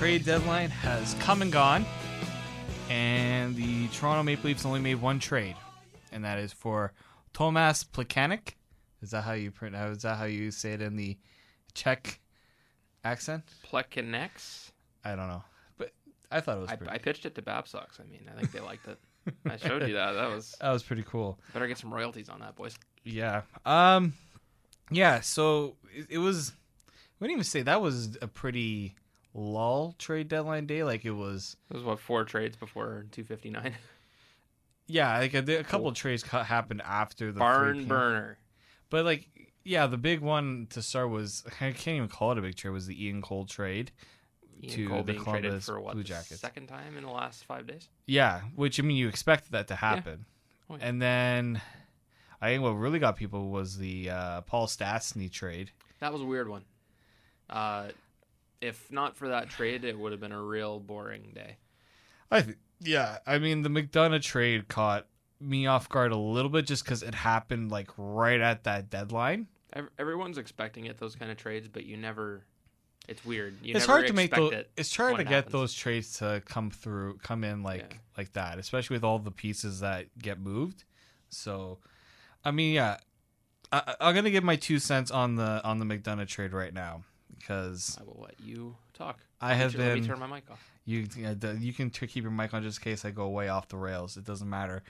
Trade deadline has come and gone, and the Toronto Maple Leafs only made one trade, and that is for Tomas Plekanec. Is that how you print? Is that how you say it in the Czech accent? Plekanec. I don't know, but I thought it was. I, Pretty, I pitched it to Babsox. I mean, I think they liked it. I showed you that. That was that was pretty cool. better get some royalties on that, boys. Yeah. Um. Yeah. So it, it was. I wouldn't even say that was a pretty lull trade deadline day. Like it was. It was what four trades before 259. Yeah, like a, a couple of trades happened after the Barn burner. But like, yeah, the big one to start was I can't even call it a big trade. Was the Ian Cole trade? Ian To Cole the being traded Columbus for what Blue the Jackets. second time in the last five days. Yeah, which I mean, you expected that to happen. Oh, yeah. And then I think what really got people was the uh, Paul Stastny trade. That was a weird one. Uh, if not for that trade, it would have been a real boring day. I th- yeah, I mean the McDonough trade caught me off guard a little bit just because it happened like right at that deadline. Everyone's expecting it, those kind of trades, but you never. It's weird. You it's hard to make those. it It's hard to get happens. those trades to come through, come in like Yeah. like that, especially with all the pieces that get moved. So, I mean, yeah, I, I- I'm gonna give my two cents on the on the McDonough trade right now because I will let you talk. I have tu- Let me been- turn my mic off. you you can t- keep your mic on just in case I go way off the rails. It doesn't matter.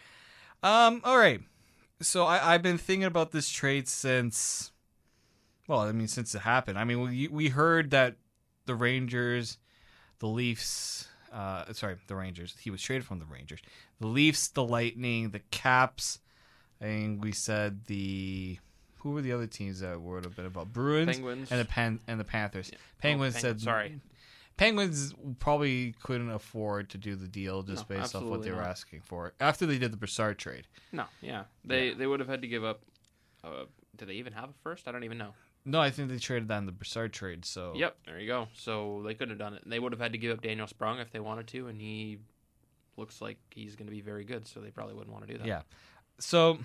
Um, all right. So I, I've been thinking about this trade since, well, I mean, since it happened. I mean, we we heard that the Rangers, the Leafs, uh, sorry, the Rangers. He was traded from the Rangers. The Leafs, the Lightning, the Caps. I think we said the who were the other teams that would have been about Bruins Penguins. and the Pan and the Panthers. Yeah. Penguins Oh, said Sorry. Penguins probably couldn't afford to do the deal just No, based off what they were not. asking for after they did the Brassard trade. No, yeah. They they would have had to give up. Uh, do they even have a first? I don't even know. No, I think they traded that in the Brassard trade. So Yep, there you go. So they couldn't have done it. They would have had to give up Daniel Sprong if they wanted to, and he looks like he's going to be very good. So they probably wouldn't want to do that. yeah. So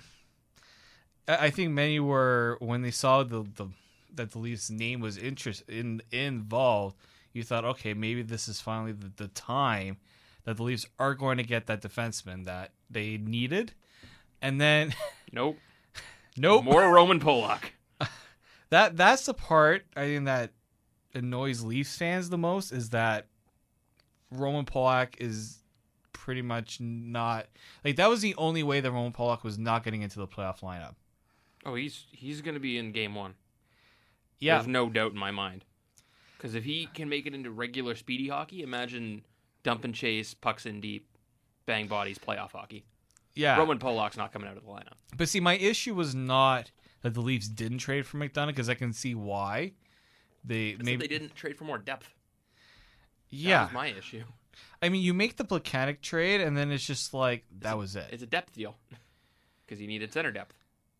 I think many were when they saw the the that the Leafs name was interest in involved. You thought, okay, maybe this is finally the, the time that the Leafs are going to get that defenseman that they needed, and then Nope. nope, More Roman Polak. That that's the part I think that annoys Leafs fans the most is that Roman Polak is pretty much not like that was the only way that Roman Polak was not getting into the playoff lineup. Oh, he's he's going to be in game one. Yeah, There's no doubt in my mind. Because if he can make it into regular speedy hockey, imagine dump and chase, pucks in deep, bang bodies, playoff hockey. yeah. Roman Polak's not coming out of the lineup. But see, my issue was not that the Leafs didn't trade for McDonough because I can see why. They Maybe maybe they didn't trade for more depth. That yeah. was my issue. I mean, you make the Plekanec trade, and then it's just like that was it. It's a depth deal. Because you needed center depth.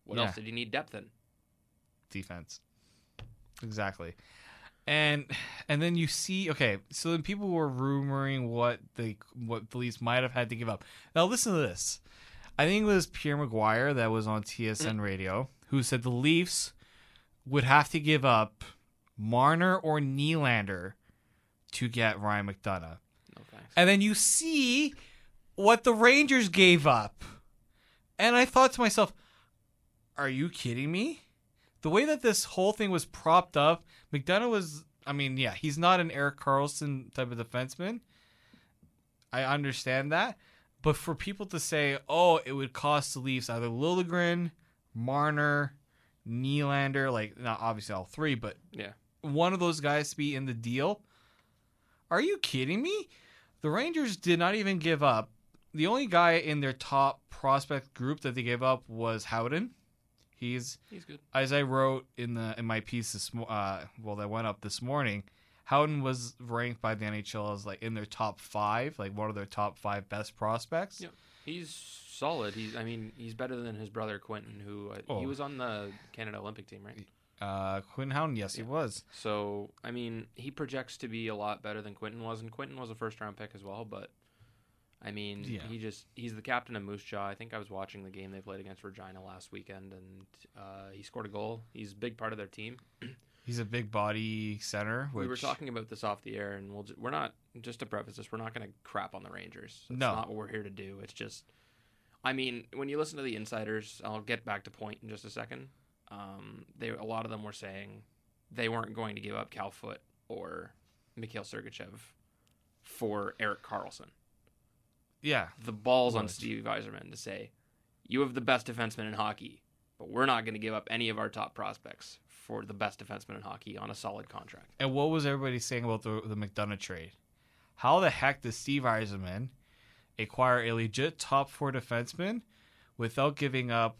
What Yeah. else did you need depth in? defense. Exactly. And and then you see okay, so then people were rumoring what they what the Leafs might have had to give up. Now listen to this. I think it was Pierre McGuire that was on TSN mm. radio who said the Leafs would have to give up Marner or Nylander to get Ryan McDonough. No thanks. And then you see what the Rangers gave up. And I thought to myself, are you kidding me? The way that this whole thing was propped up, McDonough was, I mean, yeah, he's not an Erik Karlsson type of defenseman. I understand that. But for people to say, oh, it would cost the Leafs either Liljegren, Marner, Nylander, like, not obviously all three, but Yeah. one of those guys to be in the deal. Are you kidding me? The Rangers did not even give up. The only guy in their top prospect group that they gave up was Howden. He's He's good. as I wrote in the in my piece this uh well that went up this morning. Howden was ranked by the NHL as like in their top five, like one of their top five best prospects. Yeah. He's solid. He's I mean, he's better than his brother Quinton, who uh, Oh. he was on the Canada Olympic team, right? Uh, Quinn Howden, yes, he was. So I mean, he projects to be a lot better than Quinton was, and Quinton was a first round pick as well. But I mean, Yeah. he just he's the captain of Moose Jaw. I think I was watching the game they played against Regina last weekend, and uh, he scored a goal. He's a big part of their team. He's a big body center. Which, We were talking about this off the air, and we'll we're not just to preface this. We're not going to crap on the Rangers. That's No. not what we're here to do. It's just, I mean, when you listen to the insiders, I'll get back to point in just a second. Um, they a lot of them were saying they weren't going to give up Cal Foote or Mikhail Sergachev for Erik Karlsson. Yeah, The balls on Steve Yzerman to say, "You have the best defenseman in hockey, but we're not going to give up any of our top prospects for the best defenseman in hockey on a solid contract." And what was everybody saying about the the McDonough trade? How the heck does Steve Yzerman acquire a legit top four defenseman without giving up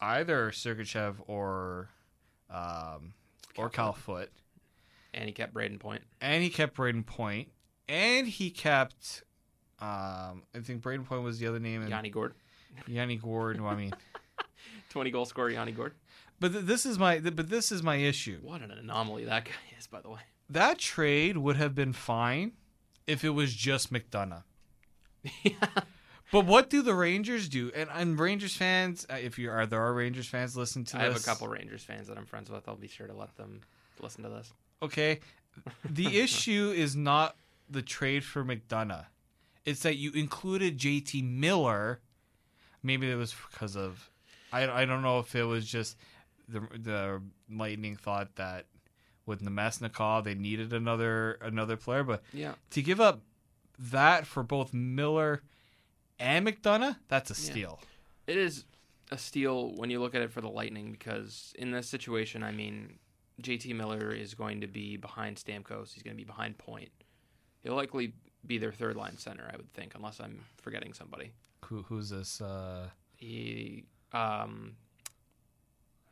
either Sergachev or um, or Cal Foote? And he kept Brayden Point. And he kept Brayden. Point, and he kept. Um, I think Brayden Point was the other name, and Yanni Gourde. Yanni Gourde. well, I mean, 20 goal scorer Yanni Gourde. but th- this is my but this is my issue. What an anomaly that guy is, by the way. That trade would have been fine if it was just McDonough. But what do the Rangers do? And, and Rangers fans, uh, if you are there are Rangers fans listen to this. I have a couple Rangers fans that I'm friends with. I'll be sure to let them listen to this. Okay, the issue is not the trade for McDonough. It's that you included JT Miller. Maybe it was because of I, I don't know if it was just the the Lightning thought that with Namestnikov they needed another another player, but Yeah. to give up that for both Miller and McDonough, that's a Yeah. steal. It is a steal when you look at it for the Lightning because in this situation, I mean, JT Miller is going to be behind Stamkos. He's going to be behind Point. He'll likely be their third line center, I would think, unless I'm forgetting somebody. Who, who's this? Uh, He, um,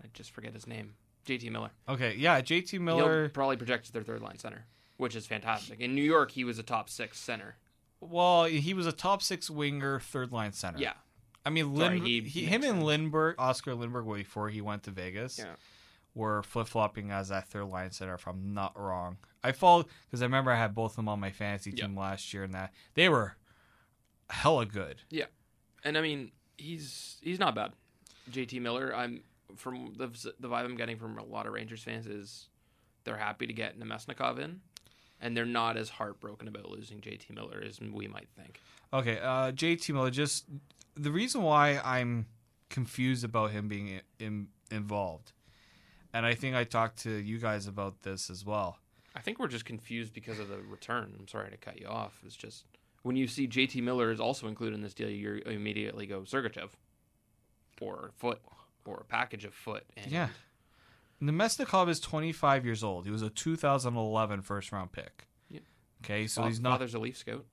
I just forget his name. JT Miller. okay, yeah, JT Miller. He'll probably projected their third line center, which is fantastic. In New York, he was a top six center. Well, he was a top six winger, third line center. Yeah. I mean, Sorry, Lind- he he, him and sense. Lindberg, Oscar Lindberg, before he went to Vegas, Yeah. were flip flopping as that third line center. If I'm not wrong, I followed because I remember I had both of them on my fantasy team last year, and that they were hella good. Yeah, and I mean he's he's not bad. JT Miller, I'm from the the vibe I'm getting from a lot of Rangers fans is they're happy to get Namestnikov in, and they're not as heartbroken about losing JT Miller as we might think. Okay, uh, JT Miller. Just the reason why I'm confused about him being in, in, involved, and I think I talked to you guys about this as well. I think we're just confused because of the return. I'm sorry to cut you off. It's just when you see JT Miller is also included in this deal, you immediately go Sergachev or Foote or a package of Foote. And Yeah. Namestnikov is 25 years old. He was a 2011 first round pick. Yep. Okay, so Fa- he's not Father's a Leaf scout.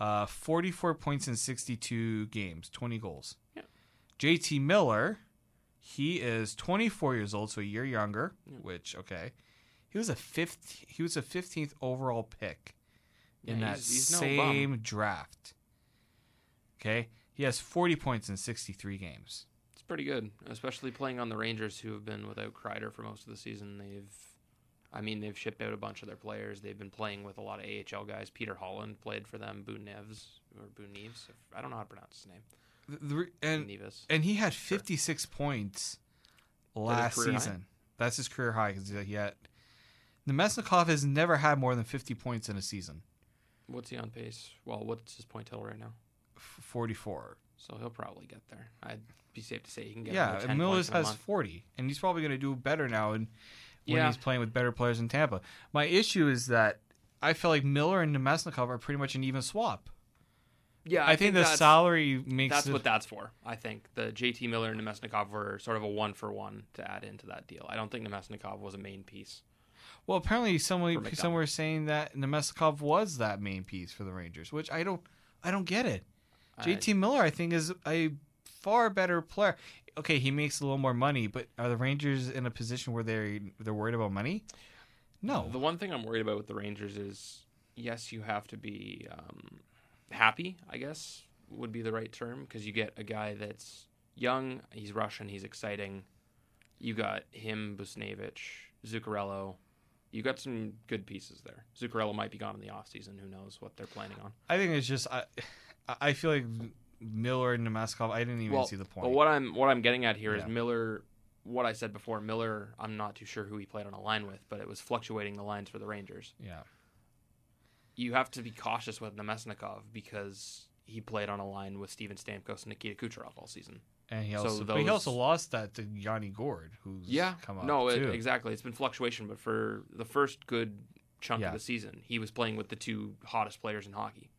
uh, 44 points in 62 games, 20 goals. Yeah. JT Miller, he is 24 years old, so a year younger. Yeah. Which okay, he was a fifth. He was a 15th overall pick in Yeah, that he's- he's no same draft. Okay, he has 40 points in 63 games. It's pretty good, especially playing on the Rangers, who have been without Kreider for most of the season. They've, I mean, they've shipped out a bunch of their players. They've been playing with a lot of AHL guys. Peter Holland played for them. Boone Neves or Boone Neves. I don't know how to pronounce his name. The- and and he had 56 points last career high? season. That's his career high because he had. Namestnikov has never had more than 50 points in a season. What's he on pace? Well, what's his point total right now? 44. So he'll probably get there. I'd be safe to say he can get. Yeah, and 10 Millers points in a has. 40, and he's probably going to do better now and when Yeah. he's playing with better players in Tampa. My issue is that I feel like Miller and Namestnikov are pretty much an even swap. Yeah, I, think, the salary makes That's it, what that's for. I think the JT Miller and Namestnikov were sort of a one for one to add into that deal. I don't think Namestnikov was a main piece. Well, apparently someone somewhere saying that Namestnikov was that main piece for the Rangers, which I don't I don't get it. JT Miller, I think, is a far better player. Okay, he makes a little more money, but are the Rangers in a position where they they're worried about money? No. The one thing I'm worried about with the Rangers is, yes, you have to be um, happy. I guess would be the right term because you get a guy that's young, he's Russian, he's exciting. You got him, Buchnevich, Zuccarello. You got some good pieces there. Zuccarello might be gone in the offseason. Who knows what they're planning on? I think it's just I I feel like Miller and Namestnikov. I didn't even well, see the point. But what I'm what I'm getting at here is Yeah. Miller. What I said before, Miller. I'm not too sure who he played on a line with, but it was fluctuating the lines for the Rangers. yeah, You have to be cautious with Namestnikov because he played on a line with Steven Stamkos and Nikita Kucherov all season. And he So also but he also lost that to Yanni Gourde, who's Yeah, come up no, it, exactly. It's been fluctuation, but for the first good chunk Yeah. of the season, he was playing with the two hottest players in hockey.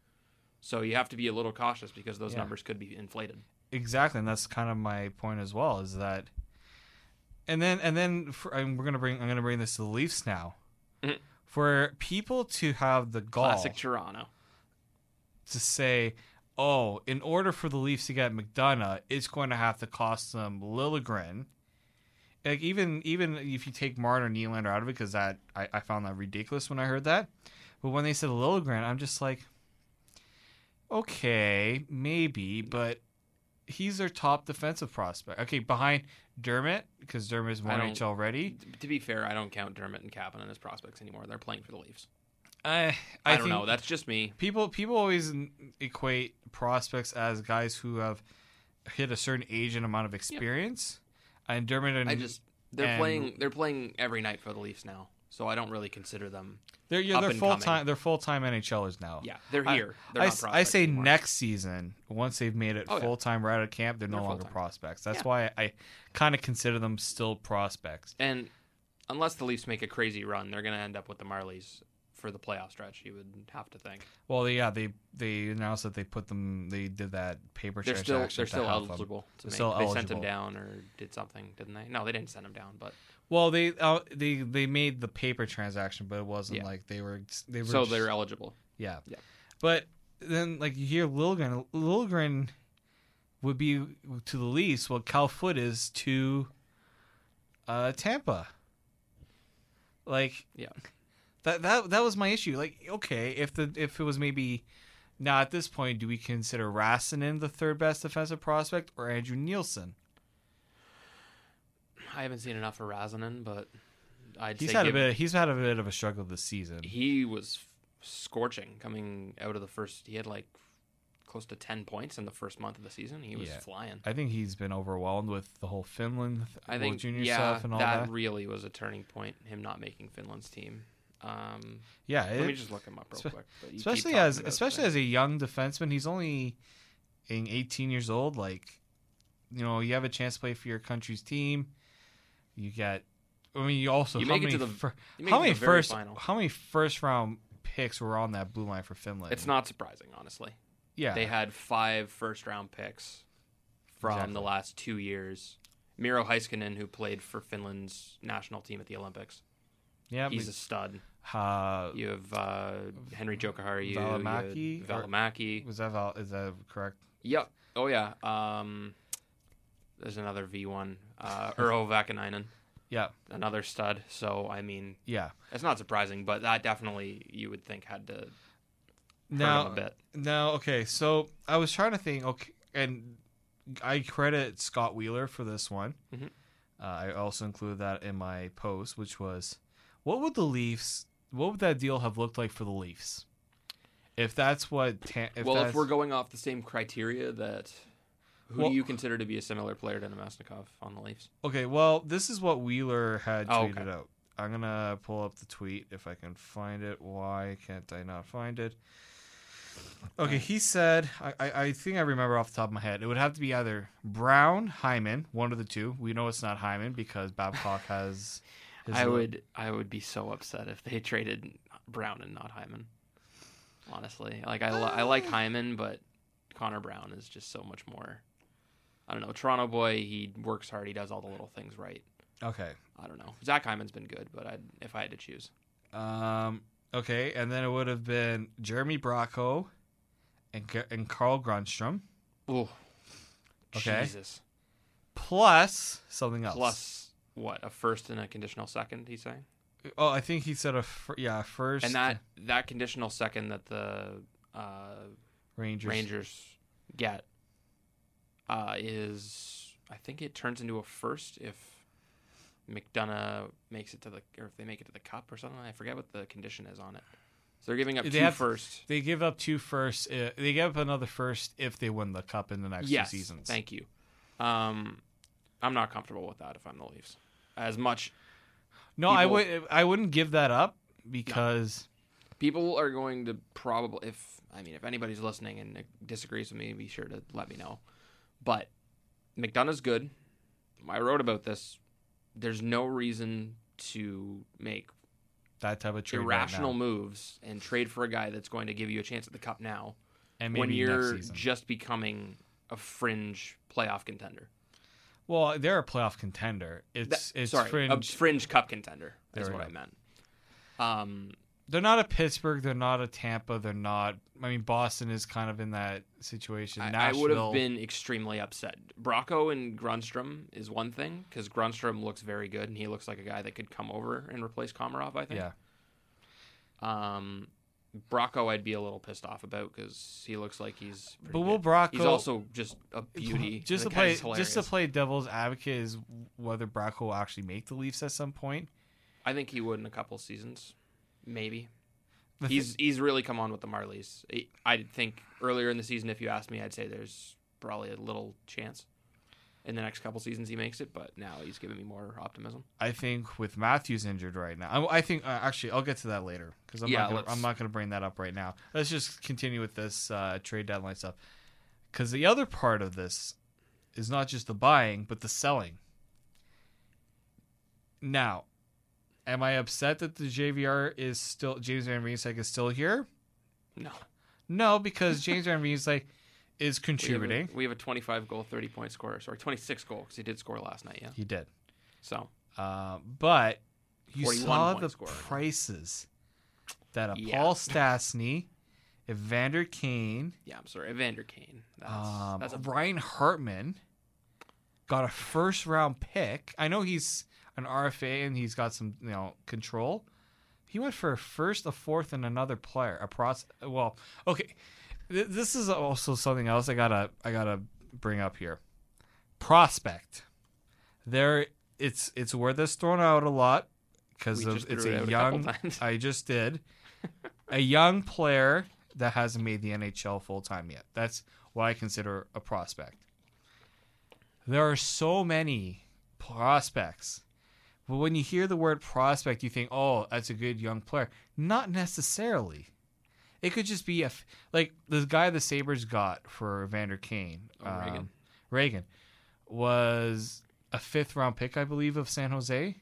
So you have to be a little cautious because those Yeah. numbers could be inflated. Exactly, and that's kind of my point as well. Is that, and then and then for, and we're gonna bring I'm gonna bring this to the Leafs now. Mhm. For people to have the gall Classic Toronto. to say, "Oh, in order for the Leafs to get McDonough, it's going to have to cost them Liljegren." Like even even if you take Marner or Nylander out of it, because that I, I found that ridiculous when I heard that. But when they said Liljegren, I'm just like, okay, maybe, but he's their top defensive prospect. Okay, behind Dermott because Dermott's more I don't- NHL ready. T- To be fair, I don't count Dermott and Kapanen as prospects anymore. They're playing for the Leafs. I I, I, don't know. That's just me. people people always equate prospects as guys who have hit a certain age and amount of experience. And Dermott and I just they're and- playing they're playing every night for the Leafs now. So I don't really consider them. they're yeah, they're full coming. time they're full time NHLers now. Yeah, they're I- here. They're I, not s- I say anymore. next season, once they've made it Oh, full time right out of camp, they're no They're longer full-time. prospects. That's Yeah. why I kind of consider them still prospects. And unless the Leafs make a crazy run, they're going to end up with the Marlies for the playoff stretch. You would have to think Well, yeah, they they announced that they put them, they did that paper they're still transaction they're still them. eligible They're still they sent eligible. him down or did something, didn't they? No, they didn't send him down. But Well, they uh, they they made the paper transaction, but it wasn't Yeah. like they were they were so just- they're eligible. yeah. Yeah. But then like you hear Liljegren, Liljegren would be to the Leafs what Cal Foote is to uh, Tampa. Like Yeah. That that that was my issue. Like okay, if the if it was maybe now at this point, do we consider Räsänen the third best defensive prospect or Andrew Nielsen? I haven't seen enough of Räsänen, but I'd He's say had a bit. He's had a bit of a struggle this season. he was scorching coming out of the first. He had like close to ten points in the first month of the season. He was Yeah. flying. I think he's been overwhelmed with the whole Finland, th- I think junior yeah, stuff and all that, that. really was a turning point. Him not making Finland's team. Um, Yeah, let me just look him up real spe- quick. especially as especially as a young defenseman. He's only in 18 years old. Like, you know, you have a chance to play for your country's team. You get. I mean, you also You how make it many to the- fir- how it many first final. how many first round picks were on that blue line for Finland. It's not surprising, honestly. Yeah, They had five first round picks from Exactly. the last two years. Miro Heiskanen, who played for Finland's national team at the Olympics, yeah. he's a stud. uh, You have uh, Henri Jokiharju, you had Välimäki, or- Välimäki. was that Val, is that correct? Yep. Oh yeah. Um, there's another V one. Uh, Urho Vaakanainen, Yeah, another stud. So I mean, yeah. it's not surprising, but that definitely you would think had to Now, a bit. Now, okay, so I was trying to think. Okay, and I credit Scott Wheeler for this one. Mhm. Uh, I also included that in my post, which was, what would the Leafs? What would that deal have looked like for the Leafs? If that's what. Ta- if well, that's, if we're going off the same criteria, that who Well- do you consider to be a similar player to Namestnikov on the Leafs? okay, well, this is what Wheeler had Oh, tweeted okay. out. I'm gonna pull up the tweet if I can find it. Why can't I not find it? Okay, he said, I, I, I think I remember off the top of my head, it would have to be either Brown, Hyman, one of the two. We know it's not Hyman because Babcock has. I would I would be so upset if they traded Brown and not Hyman. Honestly, like I I like Hyman, but Connor Brown is just so much more. I don't know. Toronto boy, he works hard. He does all the little things right. Okay. I don't know. Zach Hyman's been good, but I'd, if I had to choose, Um. Okay, and then it would have been Jeremy Bracco and and Carl Grundstrom oh, Okay. Jesus. plus something else. Plus what? A first and a conditional second. He's saying, Oh, I think he said a fir- yeah first and that that conditional second that the uh, Rangers. Rangers get uh, is I think it turns into a first if McDonough makes it to the or if they make it to the cup or something. I forget what the condition is on it. So they're giving up They two have- first. They give up two first. Uh, they give up another first if they win the cup in the next Yes, two seasons. thank you. Um, I'm not comfortable with that if I'm the Leafs. As much no, I people- would. I wouldn't give that up because people are going to probably if I mean if anybody's listening and disagrees with me, be sure to let me know. But McDonough's good. I wrote about this. There's no reason to make that type of trade irrational now. moves and trade for a guy that's going to give you a chance at the cup now and maybe when you're just becoming a fringe playoff contender. Well, they're a playoff contender. It's That- it's sorry, fringe. a fringe cup contender. That's what go. I meant. Um, they're not a Pittsburgh. They're not a Tampa. They're not. I mean, Boston is kind of in that situation. I, I would have been extremely upset. Bracco and Grundstrom is one thing because Grundstrom looks very good and he looks like a guy that could come over and replace Komarov. I think. Yeah. Um, Bracco, I'd be a little pissed off about because he looks like he's. But will. Bracco He's also just a beauty. Just to play, just to play devil's advocate is whether Bracco will actually make the Leafs at some point. I think he would in a couple seasons, maybe. The He's he's really come on with the Marlies. I think earlier in the season, if you asked me, I'd say there's probably a little chance in the next couple seasons he makes it. But now he's giving me more optimism. I think with Matthews injured right now, I, I think uh, actually I'll get to that later because I'm Yeah, I'm not going to bring that up right now. Let's just continue with this uh, trade deadline stuff because the other part of this is not just the buying but the selling. Now, am I upset that the JVR is still James Van Riemsdyk is still here? No, No, because James Van Riemsdyk is we have, a, contributing. we have a 25 goal, 30 point scorer. Sorry, 26 goal because he did score last night. Yeah, He did. so Uh, but you 41 saw the scorer. prices that a Yeah. Paul Stastny, Evander Kane, yeah, I'm sorry, Evander Kane. That's um, that's a Ryan Hartman got a first round pick. I know he's an RFA and he's got some you know control. He went for a first, a fourth, and another player. A pros. Well, okay. Th- This is also something else I gotta I gotta bring up here. Prospect. There, it's it's a word that's thrown out a lot because We of just it's it a a couple young. times. I just did a young player that hasn't made the NHL full time yet. That's what I consider a prospect. There are so many prospects. But when you hear the word prospect, you think, oh, that's a good young player. Not necessarily. It could just be a f- like the guy the Sabres got for Vander Kane, Oh, Reagan. um, Reagan, was a fifth round pick, I believe, of San Jose.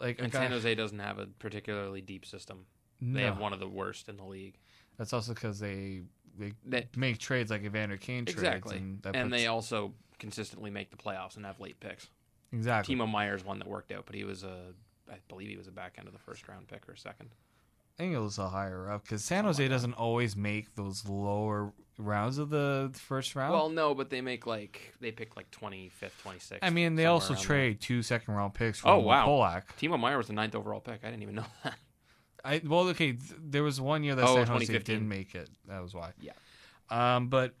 Like and guy, San Jose doesn't have a particularly deep system. They have one of the worst in the league. That's also because they they They, make trades like Evander Kane trades, exactly, and, and, that they also consistently make the playoffs and have late picks. exactly. Timo Meier's one that worked out, but he was a, I believe he was a back end of the first round pick or second. Think it was a higher up because San Jose like doesn't always make those lower rounds of the first round. Well, no, but they make like they pick like twenty fifth, twenty sixth. I mean, they also trade two second round picks for Oh, wow. Polak. Timo Meier was the ninth overall pick. I didn't even know that. I well, okay, th- there was one year that Oh, San Jose 2015. didn't make it. That was why. Yeah. Um, but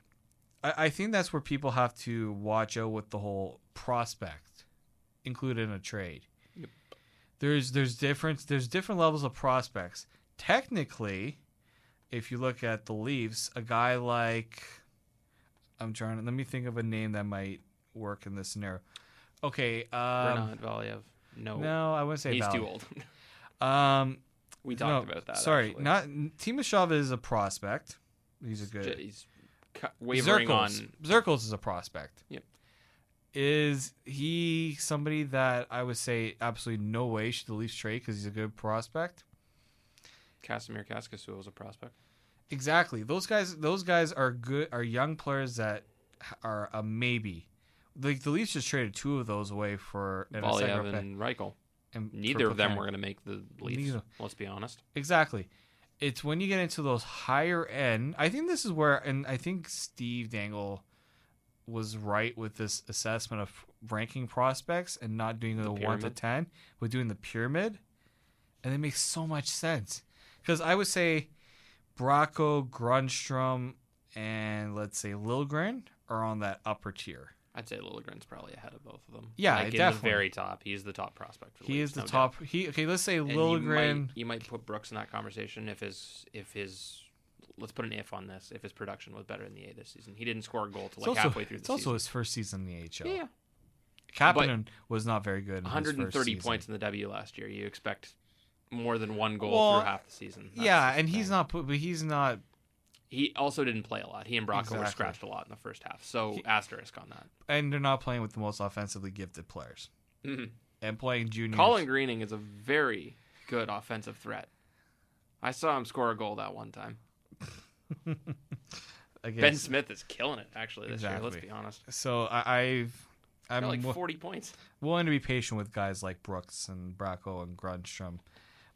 I, I think that's where people have to watch out with the whole prospect included in a trade. Yep. There's there's different there's different levels of prospects. Technically, if you look at the Leafs, a guy like I'm trying to let me think of a name that might work in this scenario. Okay, um, Valiev. No, no, I wouldn't say he's too old. Um, we talked no, about that. Sorry, actually. not Timashov is a prospect. He's a good. He's cu- wavering on. Zirkles. Zirkles is a prospect. Yep. Is he somebody that I would say absolutely no way should the Leafs trade because he's a good prospect? Kasimir Kaskisuo was a prospect. Exactly. Those guys. Those guys are good. Are young players that are a maybe. Like the Leafs just traded two of those away for Valiev and Rychel. And Neither of them were going to make the Leafs. Neither. Let's be honest. Exactly. It's when you get into those higher end. I think this is where, and I think Steve Dangle was right with this assessment of ranking prospects and not doing the, The one to ten, but doing the pyramid, and it makes so much sense. Because I would say Bracco, Grundstrom, and let's say Liljegren are on that upper tier. I'd say Liljegren's probably ahead of both of them. Yeah, like definitely. the very top. He's the top prospect. For the He is the no doubt. top. He okay. Let's say And you Liljegren. might, you might put Brooks in that conversation if his if his let's put an if on this if his production was better in the A this season. He didn't score a goal till like also, halfway through the it's also his first season in the AHL. yeah. Kapanen was not very good. In his first 130 season. points in the W last year. You expect more than one goal Well, through half the season. That's yeah, and he's not. put- But he's not. He also didn't play a lot. He and Bracco were scratched a lot in the first half. So He- asterisk on that. And they're not playing with the most offensively gifted players. Mhm. And playing juniors. Colin Greening is a very good offensive threat. I saw him score a goal that one time. Ben Smith is killing it actually this year. Let's be honest. So I, I've. I'm Got like wi- 40 points. willing to be patient with guys like Brooks and Bracco and Grundstrom,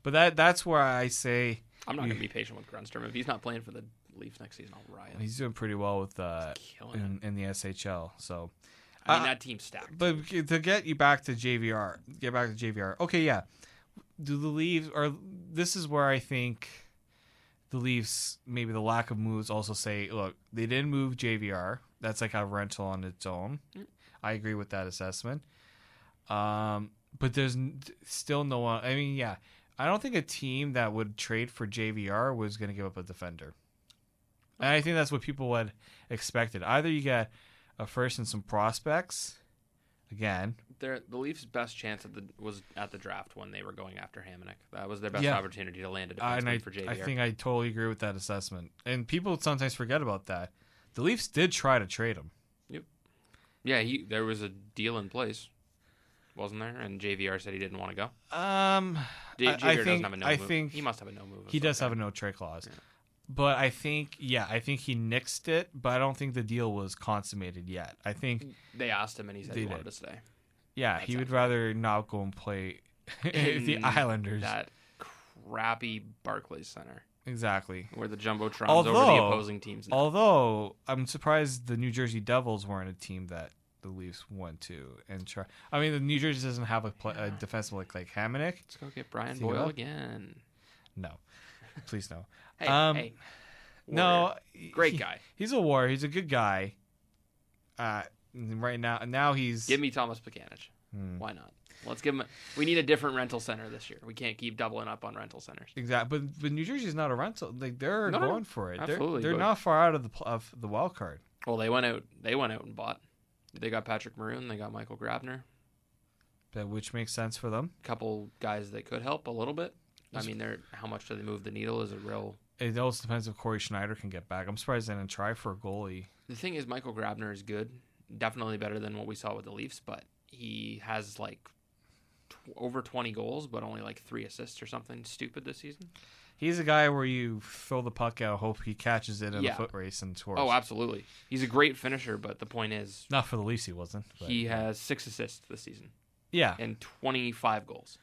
but that that's where I say I'm not going to be patient with Grundstrom. If he's not playing for the Leafs next season, I'll riot. he's doing pretty well with uh, in, in the SHL. So. I mean, uh, that team's stacked. but to get you back to JVR, get back to JVR. Okay, yeah. Do the Leafs or this is where I think the Leafs maybe the lack of moves also say, look, they didn't move JVR. That's like a rental on its own. Mm. I agree with that assessment. Um, but there's n- still no one. I mean, yeah, I don't think a team that would trade for JVR was going to give up a defender. And I think that's what people would expected. Either you get a first and some prospects. Again, Their, the Leafs' best chance at the was at the draft when they were going after Hamonic. That was their best Yeah. opportunity to land a defenseman I, for JVR. I think I totally agree with that assessment. And people sometimes forget about that. The Leafs did try to trade him. Yep. Yeah, he there was a deal in place, wasn't there? And JVR said he didn't want to go. Um, J- I- JVR I doesn't have a no I move. think he must have a no move. he does have a no trade clause. Yeah. But I think, yeah, I think he nixed it, but I don't think the deal was consummated yet. I think, They asked him, and he said he wanted did. to stay. yeah, That he would rather not go and play the Islanders. That crappy Barclays Center Exactly. where the jumbotrons over the opposing teams. Now. Although I'm surprised the New Jersey Devils weren't a team that the Leafs went to and try. I mean, the New Jersey doesn't have a, play, a defensive like like Hamonic. Let's go get Brian Boyle again. No, please no. Hey, Um, hey. No, great he- guy. He's a war. He's a good guy. Uh, right now, now he's Give me Thomas Paganich. Hmm. Why not? Let's give him. A, we need a different rental center this year. We can't keep doubling up on rental centers. exactly. But but New Jersey's not a rental. Like they're No, no, no. going for it. Absolutely, they're they're not far out of the of the wild card. Well, they went out. They went out and bought. They got Patrick Maroon. They got Michael Grabner. That which makes sense for them. A couple guys that could help a little bit. I mean, they're how much do they move the needle is a real. It also depends if Cory Schneider can get back. I'm surprised they didn't try for a goalie. The thing is, Michael Grabner is good. Definitely better than what we saw with the Leafs, but he has like tw- over 20 goals, but only like three assists or something stupid this season. He's a guy where you throw the puck out, hope he catches it in Yeah. a foot race and scores. Oh, absolutely. He's a great finisher, but the point is, Not for the Leafs, he wasn't. but- he has six assists this season yeah, and 25 goals.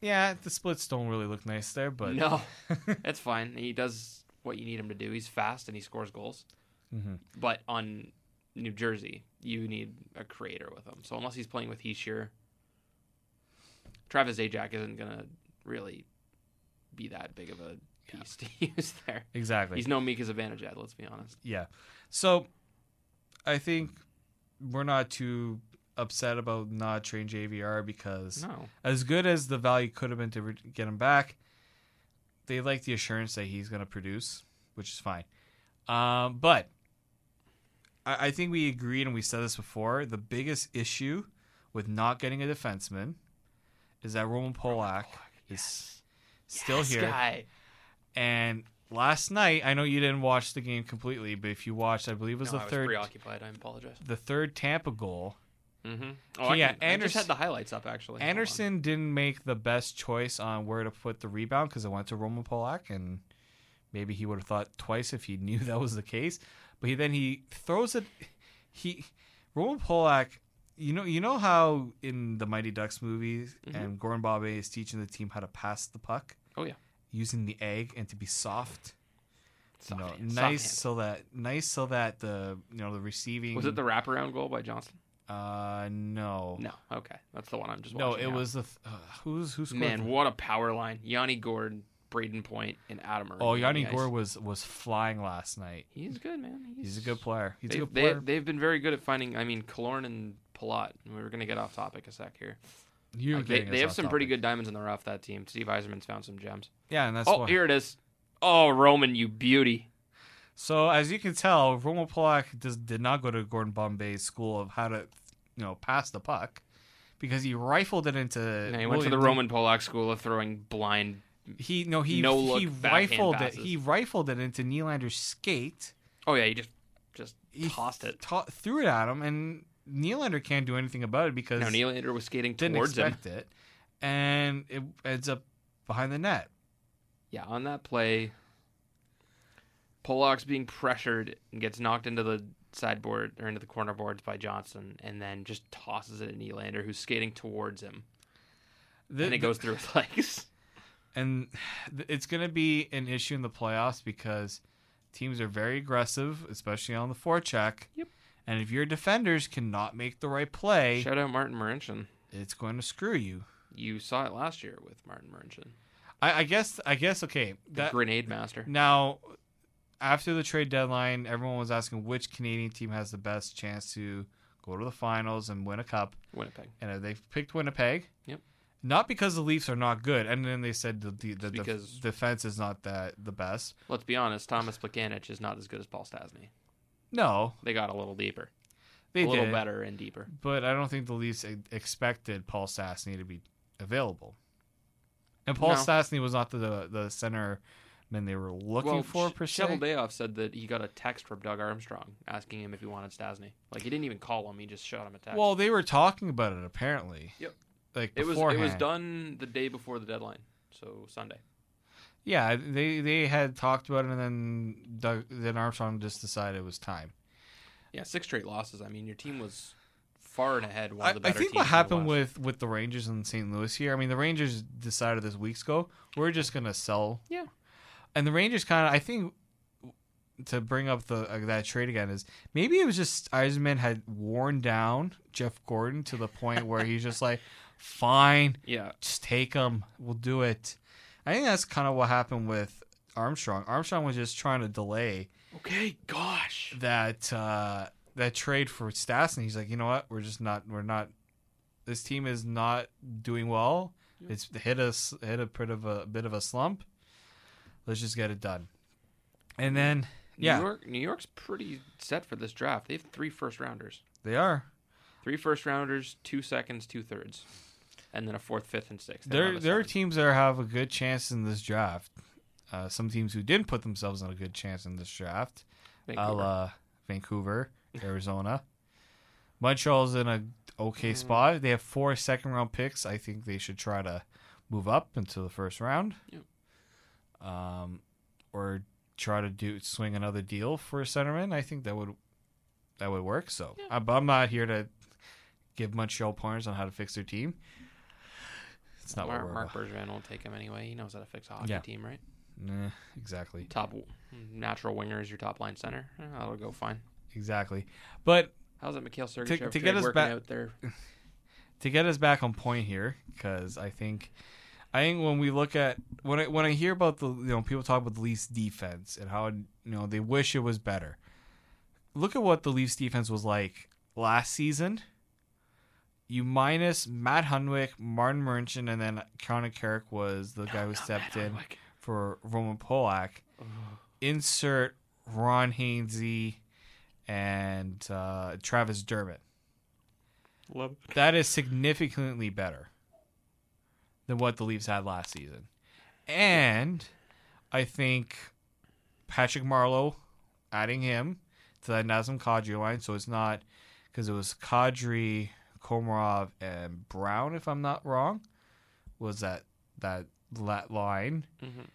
yeah. The splits don't really look nice there, but no, it's fine. He does what you need him to do. He's fast and he scores goals. Mhm. But on New Jersey, you need a creator with him. So unless he's playing with Hischier, Travis Zajac isn't gonna really be that big of a piece to use there. exactly. He's no Mika Zibanejad, let's be honest. Yeah. So I think we're not too upset about not trading JVR because No. as good as the value could have been to re- get him back, they like the assurance that he's going to produce, which is fine. Um, but I, I think we agreed, and we said this before. The biggest issue with not getting a defenseman is that Roman Polak is still Yes, here. guy. And last night, I know you didn't watch the game completely, but if you watched, I believe it was No, the I was third preoccupied. I apologize. the third Tampa goal. Mm-hmm. Oh, Yeah, I, can, I Anders- just had the highlights up actually. Andersen didn't make the best choice on where to put the rebound because it went to Roman Polak, and maybe he would have thought twice if he knew that was the case. But he, then he throws it. He Roman Polak. You know, you know how in the Mighty Ducks movies, Mhm. and Gordon Bombay is teaching the team how to pass the puck Oh yeah. using the egg and to be soft. You Soft know, hand, soft nice hand. so that nice so that the you know the receiving Was it the wraparound goal by Johnson? uh no No. Okay, that's the one I'm just. no it was the th- uh, who's who's Man, what a power line! Yanni Gordon Brayden Point, and Adam. Oh Yanni Gourde was was flying last night He's good, man. he's a good player he's a good they, player they've been very good at finding. I mean, Killorn and Palat. We were gonna get off topic a sec here. You're Like, they they have some pretty good diamonds in the rough. That team. Steve Yzerman's found some gems. yeah and that's oh, why here it is. Oh, Roman, you beauty. so as you can tell Roman Polak does, did not go to Gordon Bombay's school of how to you know pass the puck because he rifled it into Yeah, he went to the William- Roman Polak school of throwing blind. he no he No-look he rifled it he rifled it into Nylander's skate Oh yeah, he just just he tossed it. to- threw it at him, and Nylander can't do anything about it because No, Nylander was skating didn't towards him. expect it, and it ends up behind the net. Yeah, on that play, Polak's being pressured and gets knocked into the sideboard or into the corner boards by Johnson, and then just tosses it at Nylander, who's skating towards him, The- and it goes through his legs. and it's going to be an issue in the playoffs because teams are very aggressive, especially on the forecheck. Yep. And if your defenders cannot make the right play, Shout out Martin Marincin. it's going to screw you. You saw it last year with Martin Marincin, I, I guess. I guess. Okay. the That, grenade master. Now, after the trade deadline, everyone was asking which Canadian team has the best chance to go to the finals and win a cup, Winnipeg. and they picked Winnipeg. Yep. Not because the Leafs are not good, and then they said the the, the, because- defense is not that the best. Let's be honest, Thomas Plekanec is not as good as Paul Stastny. No, They got a little deeper, they a little better and deeper. but I don't think the Leafs expected Paul Stastny to be available. And Paul No. Stastny was not the the centerman they were looking well, for per se. Cheveldayoff said that he got a text from Doug Armstrong asking him if he wanted Stastny. Like he didn't even call him; he just shot him a text. Well, they were talking about it apparently. Yep. Like it was it was done the day before the deadline, so Sunday. Yeah, they they had talked about it, and then Doug, then Armstrong just decided it was time. Yeah, six straight losses. I mean, your team was far and ahead. One I, of the I better think what happened with with the Rangers in St. Louis here. I mean, the Rangers decided this weeks ago we're just gonna sell. Yeah. And the Rangers kind of, I think, to bring up the uh, that trade again is maybe it was just Yzerman had worn down Jeff Gorton to the point where he's just like, fine, yeah, just take him. We'll do it. I think that's kind of what happened with Armstrong. Armstrong was just trying to delay okay, gosh, that uh, that trade for Stastny. He's like, you know what? We're just not. We're not. This team is not doing well. It's hit us hit a bit of a bit of a slump. Let's just get it done. And then yeah, New York, New York's pretty set for this draft. They have three first rounders, they are. three first rounders, two seconds, two thirds, and then a fourth, fifth, and sixth. There don't have a there are teams that have a good chance in this draft. Uh, some teams who didn't put themselves in a good chance in this draft. a Vancouver. la Vancouver, Arizona. Montreal's in a okay Mm. spot. They have four second round picks. I think they should try to move up into the first round. yep. um, or try to do swing another deal for a centerman, I think that would that would work. So, I, but I'm not here to give Montreal pointers on how to fix their team. It's not what Mark, we're Mark about. Bergevin won't take him anyway. He knows how to fix a hockey Yeah. team, right? Nah, exactly, Top natural winger is your top line center. Eh, That'll go fine. exactly. But How's that Mikhail Sergachev to trade get us working back- out there? to get us back on point here, because I think, I think when we look at when I when I hear about the you know people talk about the Leafs defense and how you know they wish it was better. Look at what the Leafs defense was like last season. You minus Matt Hunwick, Martin Marincin, and then Connor Carrick was the guy who stepped in for Roman Polak. Insert Ron Hainsey and uh, Travis Dermott Love that is significantly better than what the Leafs had last season. And I think Patrick Marleau, adding him to that Nazem Kadri line, so it's not because it was Kadri, Komarov, and Brown, if I'm not wrong, was that that la- line. Mhm.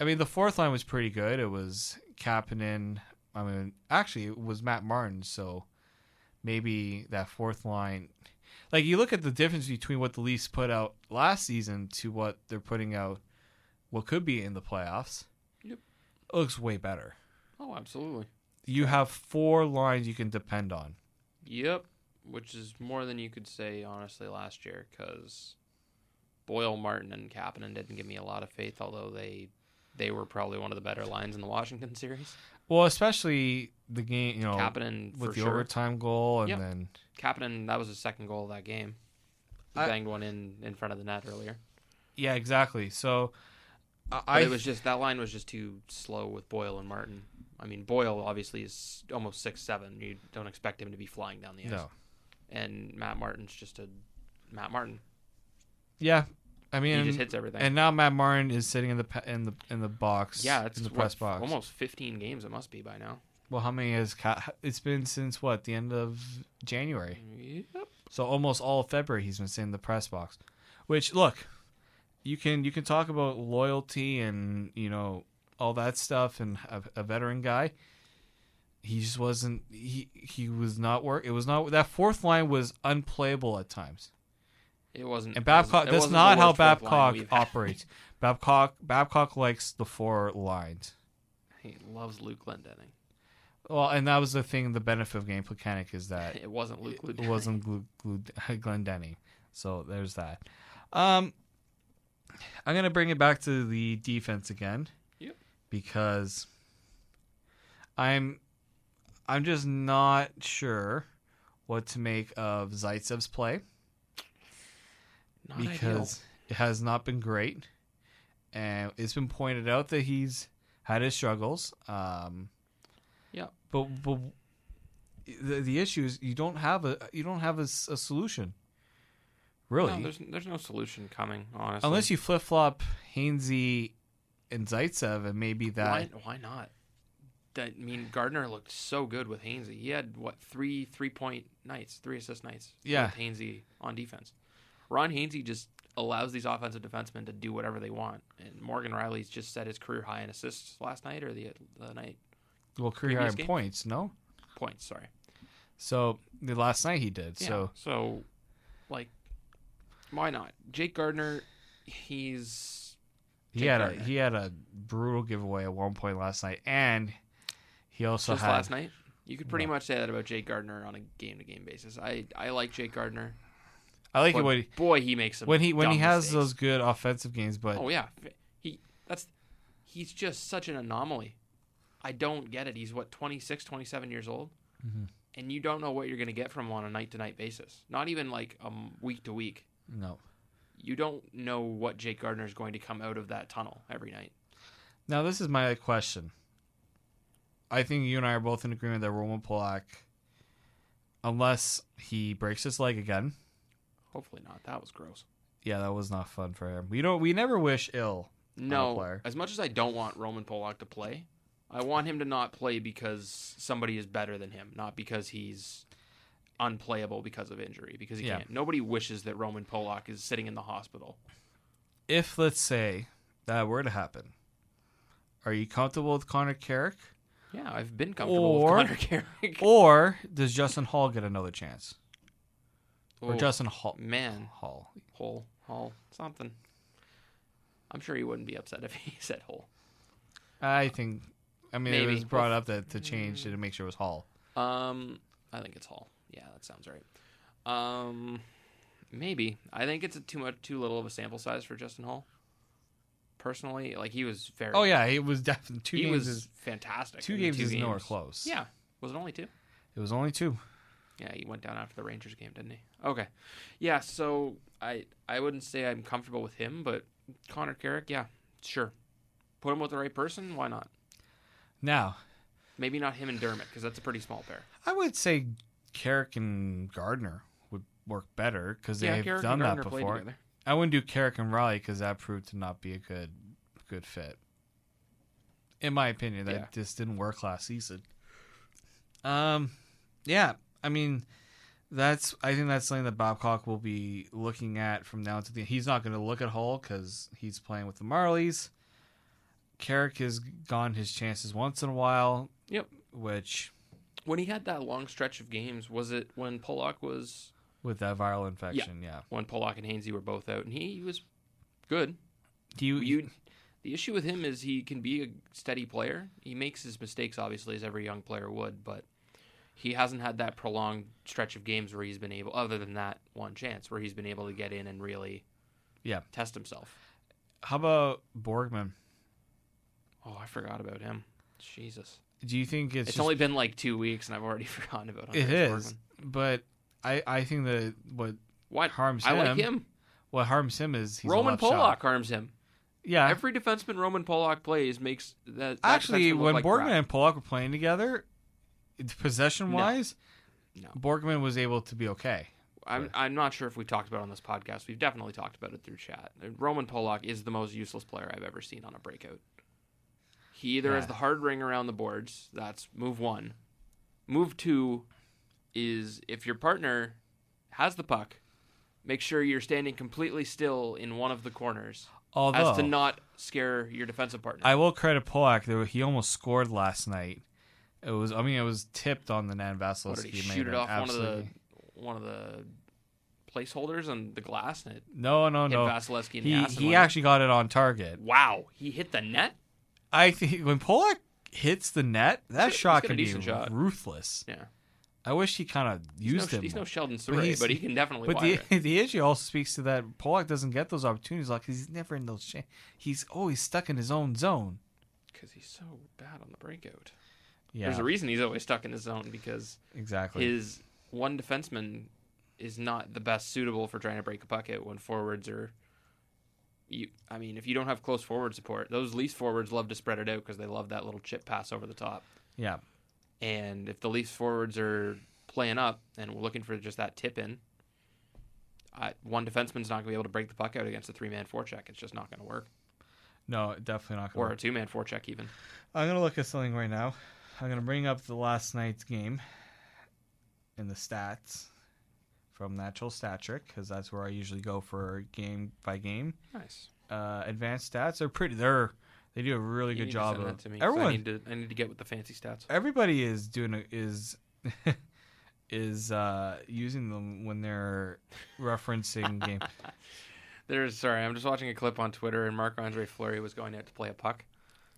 I mean, the fourth line was pretty good. It was Kapanen. I mean, actually, it was Matt Martin. So maybe that fourth line, like you look at the difference between what the Leafs put out last season to what they're putting out, what could be in the playoffs. Yep. It looks way better. Oh, absolutely. You have four lines you can depend on. Yep. Which is more than you could say, honestly, last year, because Boyle, Martin, and Kapanen didn't give me a lot of faith, although they they were probably one of the better lines in the Washington series. Well, especially the game, you know, Kapanen, with the sure. overtime goal, and Yep. then Kapanen, that was his second goal of that game. He I- banged one in in front of the net earlier. yeah, exactly. So I, But I it was just that line was just too slow with Boyle and Martin. I mean, Boyle obviously is almost six seven. You don't expect him to be flying down the ice. no, And Matt Martin's just a Matt Martin. yeah. I mean, He just hits everything. and now Matt Martin is sitting in the in the in the box. yeah, it's in the what, press box. almost 15 games. It must be by now. Well, how many has Ca- it's been since what the end of January? Yep. So almost all of February he's been sitting in the press box. Which look, you can you can talk about loyalty and you know all that stuff and a, a veteran guy. He just wasn't. He he was not work. It was not that fourth line was unplayable at times. It wasn't. And it wasn't- Babcock. That's wasn't how worst fourth line Babcock operates. Babcock Babcock likes the four lines. He loves Luke Glendening. Well, and that was the thing. The benefit of game mechanic is that It wasn't Luke it Glendening. wasn't Glu- Glu- Glendenny. So there's that. Um, I'm gonna bring it back to the defense again. Yep. Because I'm, I'm just not sure what to make of Zaitsev's play Not ideal. because it has not been great, and it's been pointed out that he's had his struggles. Um, Yeah. but but the the issue is you don't have a you don't have a, a solution, really, No, there's there's no solution coming, honestly. unless you flip flop Hainsey and Zaitsev, and maybe that Why, why not? That, I mean, Gardiner looked so good with Hainsey. He had what three three point nights, three assist nights. Yeah. with Hainsey on defense. Ron Hainsey just allows these offensive defensemen to do whatever they want. And Morgan Rielly's just set his career high in assists last night or the the night well career high in points, no. points. Sorry. So the last night he did. Yeah. So So, like, why not? Jake Gardiner, he's he had Gardiner. a he had a brutal giveaway at one point last night, and he also just had last night. You could pretty No. much say that about Jake Gardiner on a game to game basis. I, I like Jake Gardiner. I like But it when he, boy, he makes when he when he has mistakes. those good offensive games, but Oh yeah, he that's he's just such an anomaly. I don't get it. He's what 26, 27 years old, Mhm. and you don't know what you're going to get from him on a night to night basis. Not even like um week to week. no. You don't know what Jake Gardiner is going to come out of that tunnel every night. Now this is my question. I think you and I are both in agreement that Roman Polak, unless he breaks his leg again, Hopefully not. That was gross. yeah, that was not fun for him. We don't. We never wish ill. No, player. as much as I don't want Roman Polak to play, I want him to not play because somebody is better than him, not because he's unplayable because of injury. Because he Yeah. can't. Nobody wishes that Roman Polak is sitting in the hospital. If let's say that were to happen, Are you comfortable with Connor Carrick? Yeah, I've been comfortable Or- with Connor Carrick. Or does Justin Holl get another chance? Or Oh, Justin Holl? man, Hall. Hole, Hall, something. I'm sure he wouldn't be upset if he said Hole. I think. I mean, it Maybe. was brought up that to change to make sure it was Hall. Um, I think it's Hall. Yeah, that sounds right. Um, maybe. I think it's a too much, too little of a sample size for Justin Holl. Personally, like he was very. Oh yeah, it was definitely two he games. was is, fantastic. two games is nowhere close. Yeah, was it only two? it was only two. Yeah, he went down after the Rangers game, didn't he? Okay. Yeah, so I I wouldn't say I'm comfortable with him, but Connor Carrick, yeah, sure. Put him with the right person, why not? Now, Maybe not him and Dermott because that's a pretty small pair. I would say Carrick and Gardiner would work better because yeah, they've Carrick done that before. I wouldn't do Carrick and Rielly because that proved to not be a good good fit. In my opinion, that Yeah. just didn't work last season. Um, yeah, I mean, that's I think that's something that Babcock will be looking at from now to the. He's not going to look at Hull because he's playing with the Marlies. Carrick has gone his chances once in a while, Yep. which When he had that long stretch of games, was it when Polak was with that viral infection, yeah. when Polak and Hainsey were both out, and he was good. Do you, You, the issue with him is he can be a steady player. He makes his mistakes, obviously, as every young player would, but he hasn't had that prolonged stretch of games where he's been able, other than that one chance, where he's been able to get in and really yeah. test himself. How about Borgman? Oh, I forgot about him. Jesus, Do you think it's, it's, just only been like two weeks, and I've already forgotten about It Andreas is, Borgman. but I I think that what What harms I like him- him. what harms him is Roman left shot. Polak harms him. Yeah, Every defenseman Roman Polak plays makes that. that actually, when like Borgman crap. and Polak were playing together, possession wise, No. Borgman was able to be okay. I'm I'm not sure if we talked about it on this podcast. We've definitely talked about it through chat. Roman Polak is the most useless player I've ever seen on a breakout. He either has the hard ring around the boards. That's move one. Move two is if your partner has the puck, make sure you're standing completely still in one of the corners, Although as to not scare your defensive partner. I will credit Polak. There, he almost scored last night. It was, I mean, it was tipped on the Nan Vasilevskiy. he made shoot it off one of the one of the placeholders on the glass and it No, no, no. Vasilevskiy He he actually got it on target. Wow, he hit the net. I think when Polak hits the net, that shot he's got a can be shot. ruthless. Yeah, I wish he kind of used no, him. he's no. Sheldon But Souray, he's- but, he can definitely But the it. the issue also speaks to that Polak doesn't get those opportunities like he's never in those. Cha- he's always stuck in his own zone. because he's so bad on the breakout. Yeah, There's a reason he's always stuck in his zone because exactly. his one defenseman is not the best suitable for trying to break a puck out when forwards are. You, I mean, if you don't have close forward support, those least forwards love to spread it out because they love that little chip pass over the top. yeah, And if the Leafs forwards are playing up and we're looking for just that tip in, I, one defenseman's not going to be able to break the puck out against a three man forecheck. It's just not going to work. no, definitely not. Or Gonna a two man forecheck, even. I'm gonna look at something right now. I'm gonna bring up the last night's game in the stats from Natural Stat Trick because that's where I usually go for game by game. Nice. Uh, advanced stats are pretty. They're they do a really You good job of to me, everyone. I need to. I need to get with the fancy stats. everybody is doing a, is is uh using them when they're referencing game. There's sorry, I'm just watching a clip on Twitter, and Marc Andre Fleury was going out to play a puck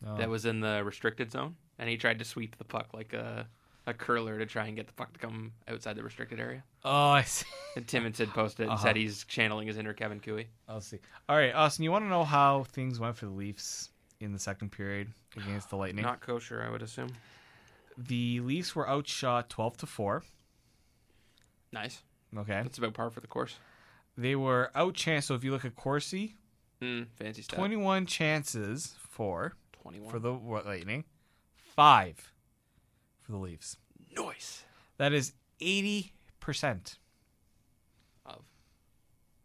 Oh. that was in the restricted zone, and he tried to sweep the puck like a a curler to try and get the puck to come outside the restricted area. oh, I see. And Tim and Sid posted and Uh-huh. said he's channeling his inner Kevin Cooey. I'll see. All right, Austin, you want to know how things went for the Leafs in the second period against the Lightning? Not kosher, I would assume. the Leafs were outshot 12 to 4. Nice. Okay. That's about par for the course. They were outchanced. So if you look at Corsi, Mm, fancy stat. 21 chances for 21. for the Lightning, 5 for the Leafs. noise That is 80%. of.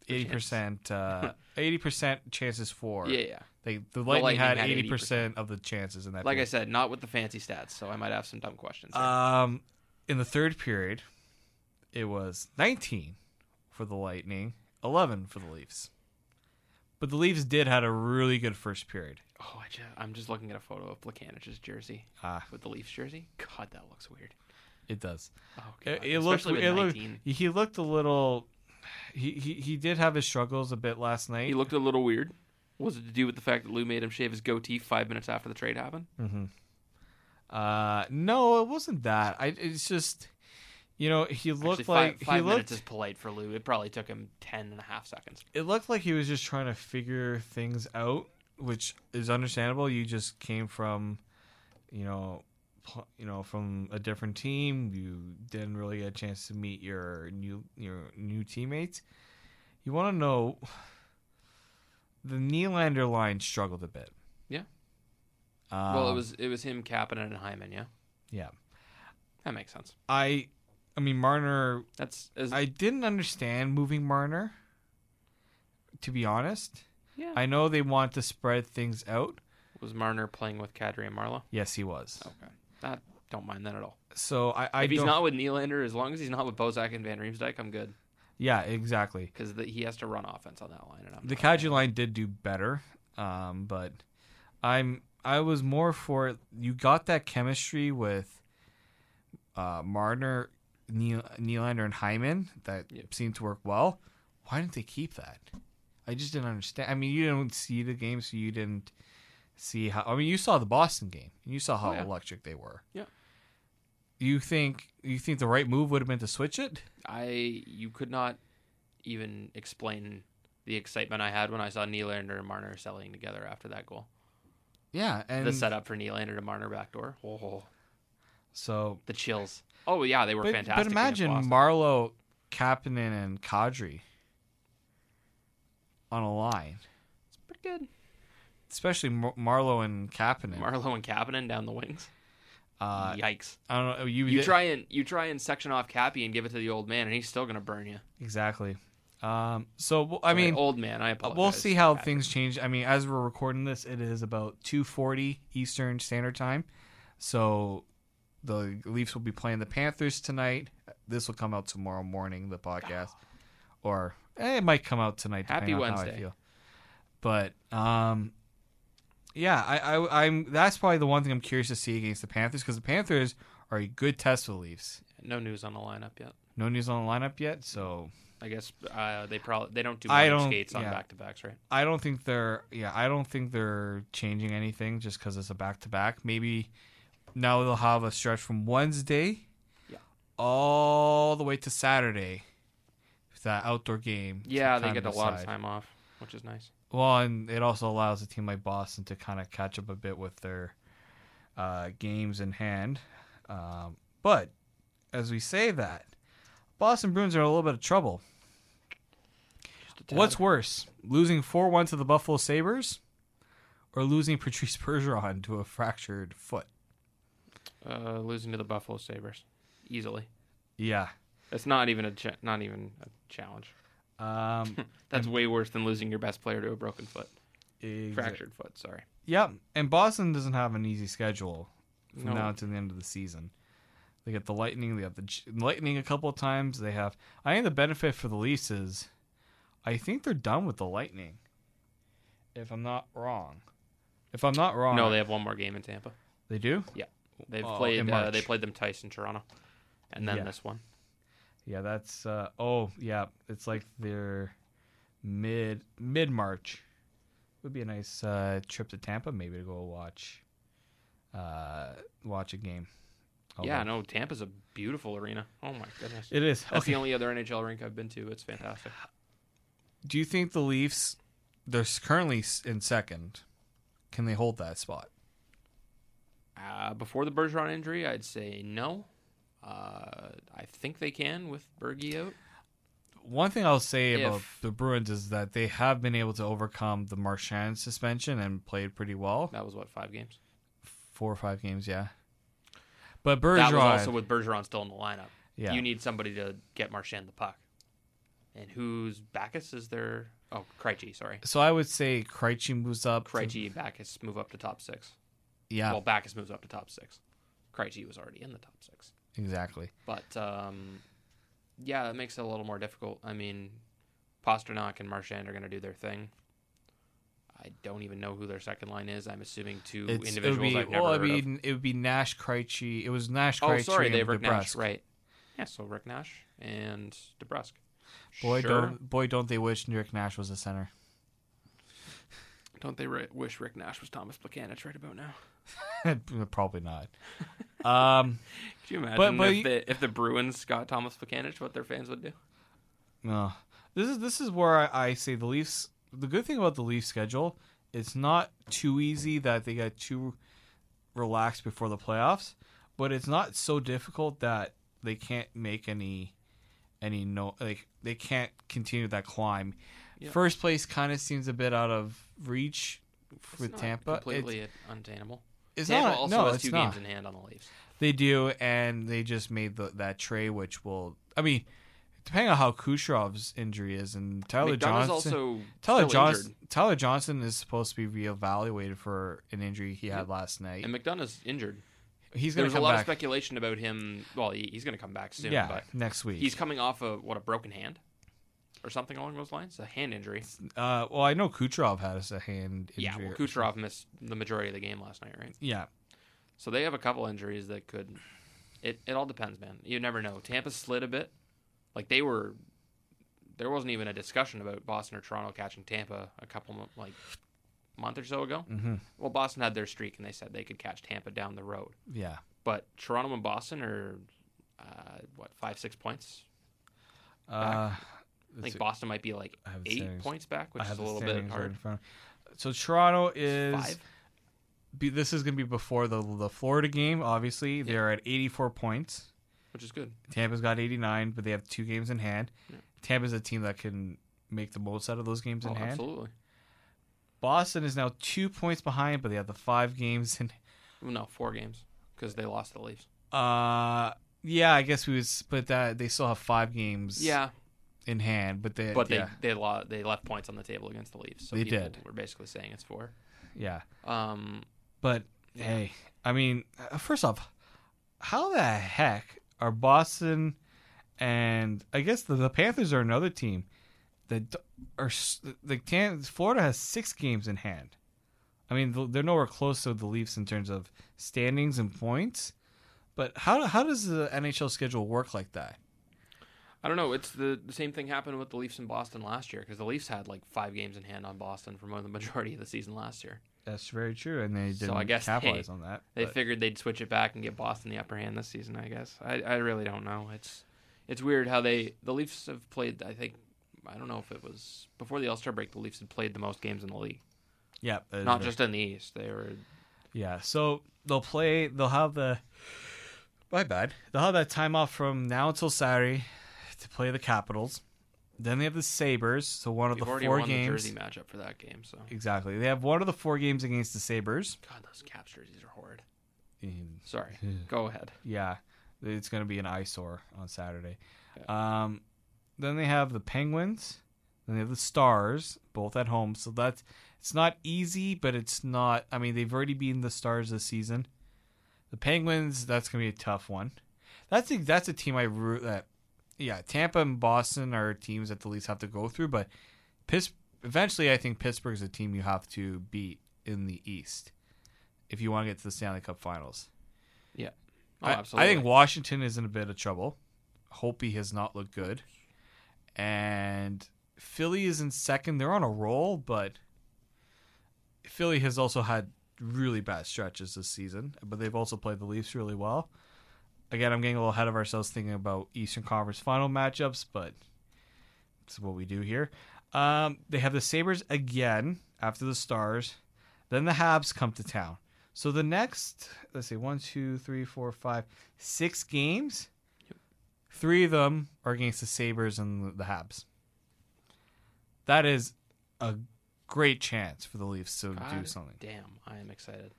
80% uh 80% chances for. Yeah, yeah. They, the Lightning, Lightning had, had 80%, of the chances in that Like I said, not with the fancy stats, so I might have some dumb questions. there. Um, in the third period, it was 19 for the Lightning, 11 for the Leafs. But the Leafs did had a really good first period. Oh, I just, I'm just looking at a photo of Plekanec's jersey Ah, with the Leafs jersey. God, that looks weird. it does. Oh, It, God. it looked. Especially with It looked. 19. He looked a little. He, he he did have his struggles a bit last night. He looked a little weird. Was it to do with the fact that Lou made him shave his goatee five minutes after the trade happened? Mm-hmm. Uh, no, it wasn't that. I. It's just, you know, he looked Actually, like five, five he minutes looked. is polite for Lou. It probably took him ten and a half seconds. It looked like he was just trying to figure things out, which is understandable. You just came from, you know, pl- you know, from a different team. You didn't really get a chance to meet your new your new teammates. You want to know. The Nylander line struggled a bit. Yeah. Um, well, it was it was him, Kapanen, and Hyman. Yeah, yeah. that makes sense. I, I mean Marner That's as, I didn't understand moving Marner. To be honest, yeah. I know they want to spread things out. was Marner playing with Kadri and Marleau. Yes, he was. Okay, that don't mind that at all. So I, I if he's not with Nylander, as long as he's not with Bozak and Van Riemsdyk, I'm good Yeah, exactly. because he has to run offense on that line. And I'm The. Kaji line did do better, um, but I'm I was more for you got that chemistry with uh, Marner, Neil, Nylander, and Hyman that Yep. seemed to work well. Why didn't they keep that? I just didn't understand. I mean, you didn't see the game, so you didn't see how. I mean, you saw the Boston game, and you saw how Oh, yeah. electric they were. Yeah. You think you think the right move would have been to switch it? I you could not even explain the excitement I had when I saw Nylander and Marner selling together after that goal. Yeah, and the setup for Nylander to Marner backdoor. Oh, so the chills. Oh yeah, they were but, fantastic. But imagine. Marleau, Kapanen, and Kadri on a line, It's pretty good. especially Mar- Marleau and Kapanen. Marleau and Kapanen down the wings. Uh, Yikes! I don't know. You, You try and you try and section off Cappy and give it to the old man, and he's still gonna burn you. exactly. Um, so I Sorry, mean, old man. I apologize. we'll see how Patrick. things change. I mean, as we're recording this, it is about two forty Eastern Standard Time. So the Leafs will be playing the Panthers tonight. This will come out tomorrow morning. The podcast, or eh, it might come out tonight. Happy depending on how I Wednesday. feel. But um, yeah, I, I I'm that's probably the one thing I'm curious to see against the Panthers because the Panthers are a good test for the Leafs. No news on the lineup yet. No news on the lineup yet, so I guess uh, they probably they don't do I don't- skates on yeah. back to backs, right? I don't think they're yeah I don't think they're changing anything just because it's a back to back. Maybe now they'll have a stretch from Wednesday, Yeah. all the way to Saturday. with That outdoor game. Yeah, they get a lot of time off, which is nice. Well, and it also allows a team like Boston to kind of catch up a bit with their uh, games in hand. Um, but as we say that, Boston Bruins are in a little bit of trouble. Just a tad. What's worse, losing 4 1 to the Buffalo Sabres or losing Patrice Bergeron to a fractured foot? uh, losing to the Buffalo Sabers easily? Yeah. It's not even a cha- not even a challenge. Um, That's way worse than losing your best player to a broken foot, fractured foot. Sorry. Yep. And Boston doesn't have an easy schedule from No. now to the end of the season. They get the Lightning. They have the Lightning a couple of times. They have. I think the benefit for the Leafs is, I think they're done with the Lightning. If I'm not wrong, if I'm not wrong, No, they have one more game in Tampa. they do. Yeah, they've Oh, played. Uh, they played them twice in Toronto, and then Yeah. this one. Yeah, that's. Uh, oh, yeah. It's like they're mid mid March. Would be a nice uh, trip to Tampa, maybe to go watch. Uh, watch a game. yeah, Although- no, Tampa's a beautiful arena. Oh my goodness. It is. That's okay. the only other NHL rink I've been to. It's fantastic. Do you think the Leafs, they're currently in second, can they hold that spot? Uh, before the Bergeron injury, I'd say no. Uh, I think they can with Bergie out. One thing I'll say about the Bruins is that they have been able to overcome the Marchand suspension and played pretty well. That was what five games. Four or five games, yeah. But That was Bergeron, also with Bergeron still in the lineup. yeah, You need somebody to get Marchand the puck. And who's Backes is there? Oh, Krejci, sorry. so I would say Krejci moves up. to- Krejci, Backes move up to top six. yeah, Well, Backes moves up to top six. Krejci was already in the top six. Exactly. But um, yeah, it makes it a little more difficult. I mean, Pastrnak and Marchand are going to do their thing. I don't even know who their second line is. I'm assuming two It's, it would individuals be, I've never well, I heard of. it would be Nash Krejci. It was Nash Oh, sorry, they have Rick Nash, right? Yeah, so Rick Nash and DeBrusk. Boy, sure. don't boy, don't they wish Rick Nash was a center. Don't they ri- wish Rick Nash was Thomas Plekanec right about now? Probably not. Um, Could you imagine But- but if, you- the, if the Bruins got Thomas Plekanec, what their fans would do? no, this is this is where I, I say the Leafs. The good thing about the Leafs schedule, it's not too easy that they get too relaxed before the playoffs, but it's not so difficult that they can't make any any no like they can't continue that climb. Yeah. First place kind of seems a bit out of reach It's with Tampa. It's- completely unattainable. It's Tampa not. also no, has it's two not. games in hand on the Leafs. They do, and they just made the, that trade, which will. I mean, depending on how Kucherov's injury is, and Tyler McDonagh's Johnson. also Tyler Johnson. injured, Tyler Johnson is supposed to be reevaluated for an injury he had last night. and McDonagh's injured. He's There going was to a come lot of speculation about him. Well, he, he's going to come back soon, yeah, but next week. he's coming off a what a broken hand or something along those lines, a hand injury. uh, well, I know Kucherov has a hand injury. Yeah, well, Kucherov missed the majority of the game last night, right? Yeah, So they have a couple injuries that could. It it all depends, man. You never know. Tampa slid a bit, like they were. There wasn't even a discussion about Boston or Toronto catching Tampa a couple like month or so ago. hmm Well, Boston had their streak, and they said they could catch Tampa down the road. yeah. But Toronto and Boston are uh, what five six points. Uh, I think Boston might be like I have the eight standings. points back, which is a little bit right hard. front So Toronto is Five. Be, this is going to be before the the Florida game. Obviously, they're at 84 points. which is good. Tampa's got 89, but they have two games in hand. Yeah. Tampa's a team that can make the most out of those games in Oh, hand. absolutely. Boston is now two points behind, but they have the five games in. No, four games because they lost the Leafs. Uh, yeah, I guess we would split that. They still have five games. Yeah, in hand, but they. but yeah, they they lo- they left points on the table against the Leafs. So They did. We're basically saying it's four. yeah. Um, But hey, I mean, uh, first off, how the heck are Boston and I guess the, the Panthers are another team that are the Florida has six games in hand. I mean, they're nowhere close to the Leafs in terms of standings and points. But how how does the NHL schedule work like that? I don't know. It's the, the same thing happened with the Leafs in Boston last year because the Leafs had like five games in hand on Boston for more than the majority of the season last year. That's very true, and they didn't I guess, capitalize hey, on that. They but- figured they'd switch it back and get Boston the upper hand this season. I guess. I, I really don't know. It's it's weird how they the Leafs have played. I think I don't know if it was before the All Star break. The Leafs had played the most games in the league, yeah, not just in the East. They were Yeah, so they'll play. They'll have the. My bad. They'll have that time off from now until Saturday to play the Capitals. Then they have the Sabers. So one of We've the four games. the Jersey matchup for that game. So Exactly. They have one of the four games against the Sabers. God, those Caps jerseys are horrid. Sorry, go ahead. yeah, it's going to be an eyesore on Saturday. Um, then they have the Penguins. Then they have the Stars, both at home. So that's it's not easy, but it's not. I mean, they've already beaten the Stars this season. The Penguins, that's gonna be a tough one. That's a, that's a team I root that. Yeah, Tampa and Boston are teams that the Leafs have to go through, but Pitts, eventually, I think Pittsburgh is a team you have to beat in the East if you want to get to the Stanley Cup Finals. Oh, I, absolutely. I think Washington is in a bit of trouble. Hopi has not looked good, and Philly is in second. They're on a roll, but Philly has also had really bad stretches this season. But they've also played the Leafs really well. Again, I'm getting a little ahead of ourselves thinking about Eastern Conference final matchups, but it's what we do here. Um, they have the Sabers again after the Stars. Then the Habs come to town. So the next, let's see, one, two, three, four, five, six games. Three of them are against the Sabers and the Habs. That is a great chance for the Leafs to do something. Damn, I am excited.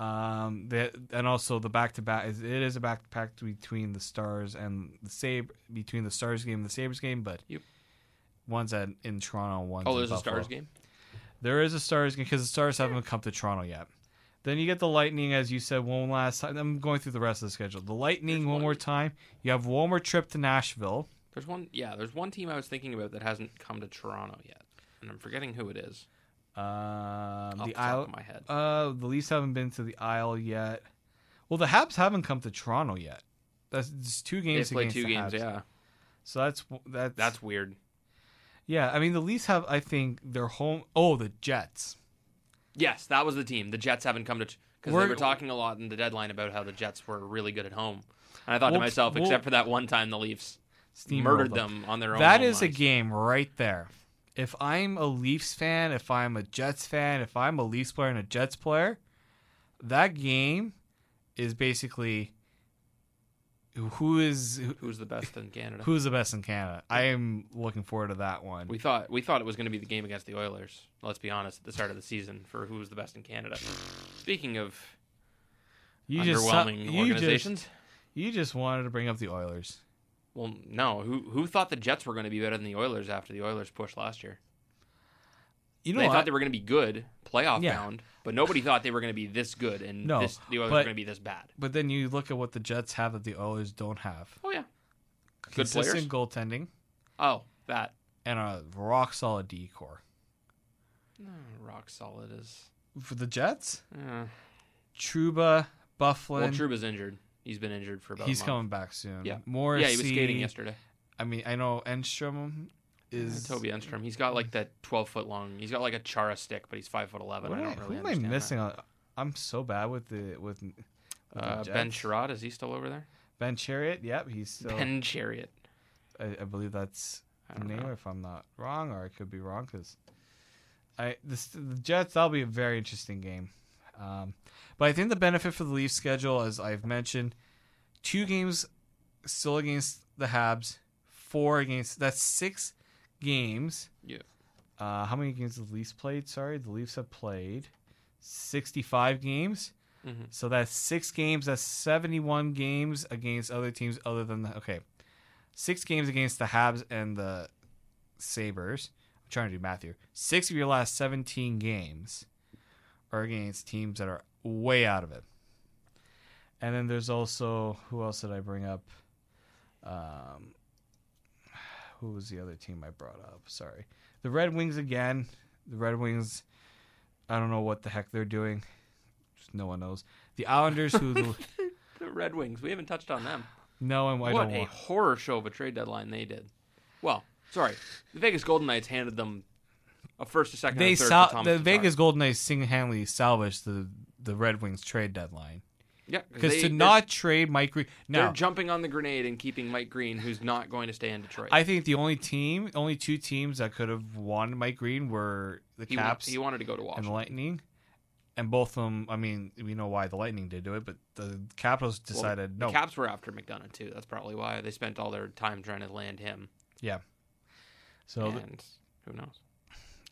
Um, that and also the back to back. Is it is a back to back between the Stars and the Sab between the Stars game and the Sabers game, but Yep. one's at in Toronto, one's Oh, there's a. Stars game. There is a Stars game because the Stars haven't come to Toronto yet. Then you get the Lightning, as you said, one last time. I'm going through the rest of the schedule. The Lightning, one one- more time. You have one more trip to Nashville. There's one. Yeah, there's one team I was thinking about that hasn't come to Toronto yet, and I'm forgetting who it is. Um, Off the the Isle. my head. Uh, the Leafs haven't been to the Isle yet. Well, the Habs haven't come to Toronto yet. That's it's two They games. played against two the games. Habs. Yeah, So that's that's that's weird. yeah. I mean, the Leafs have. I think their home. Oh, the Jets. Yes, that was the team. The Jets haven't come to because they We're- talking a lot in the deadline about how the Jets were really good at home. And I thought Well, to myself, well- except for that one time the Leafs murdered them. them on their own. That is a game right there. If I'm a Leafs fan, if I'm a Jets fan, if I'm a Leafs player and a Jets player, that game is basically who is who- Who's the best in Canada? who's the best in Canada. I am looking forward to that one. We thought we thought it was going to be the game against the Oilers. Let's be honest, at the start of the season for who was the best in Canada. Speaking of you just underwhelming you organizations, just you just wanted to bring up the Oilers. Well, no. Who who thought the Jets were going to be better than the Oilers after the Oilers pushed last year? You know they what? thought they were going to be good, playoff Yeah. bound, but nobody thought they were going to be this good and No, this, the Oilers but- were going to be this bad. but then you look at what the Jets have that the Oilers don't have. Oh yeah. Good Consistent players. goaltending Oh, that and a rock solid D core. rock solid is. For the Jets, Uh, Trouba, Byfuglien, well, Trouba's injured. He's been injured for about. he's coming back soon. Yeah. Morrissey, Yeah, he was skating yesterday. I mean, I know Enstrom is Toby Enstrom. He's got like that twelve foot long. He's got like a Chara stick, but he's five foot eleven. What I don't really who am I missing? on- I'm so bad with the with, with the. Uh, ben Jets. Chiarot is he still over there? Ben Chiarot. Yep, he's still. Ben Chiarot. I, I believe that's the name, know. if I'm not wrong, or I could be wrong because I this the Jets. That'll be a very interesting game. Um, but I think the benefit for the Leafs schedule, as I've mentioned, two games still against the Habs, four against that's six games. Yeah. Uh, how many games the Leafs played? Sorry, the Leafs have played sixty-five games. Mhm. So that's six games. That's seventy-one games against other teams other than the okay, six games against the Habs and the Sabers. I'm trying to do math here. Six of your last seventeen games are against teams that are way out of it. And then there's also who else did I bring up? Um, who was the other team I brought up? Sorry, the Red Wings again. The Red Wings. I don't know what the heck they're doing. Just no one knows. The Islanders, who the, The Red Wings. We haven't touched on them. no, and I what don't a want. horror show of a trade deadline they did. Well, sorry, the Vegas Golden Knights handed them a first, a second, They and a third sal- the. Vegas Golden Knights single-handedly salvaged the the Red Wings trade deadline yeah, because to not trade Mike Green. they're jumping on the grenade and keeping Mike Green, who's not going to stay in Detroit. I think the only team, only two teams that could have won Mike Green were the he, Caps he wanted to go to and Washington. the Lightning, and both of them. I mean, we know why the Lightning did do it, but the Capitals Well, decided the no. Caps were after McDonagh too. That's probably why they spent all their time trying to land him. yeah. So the- who knows?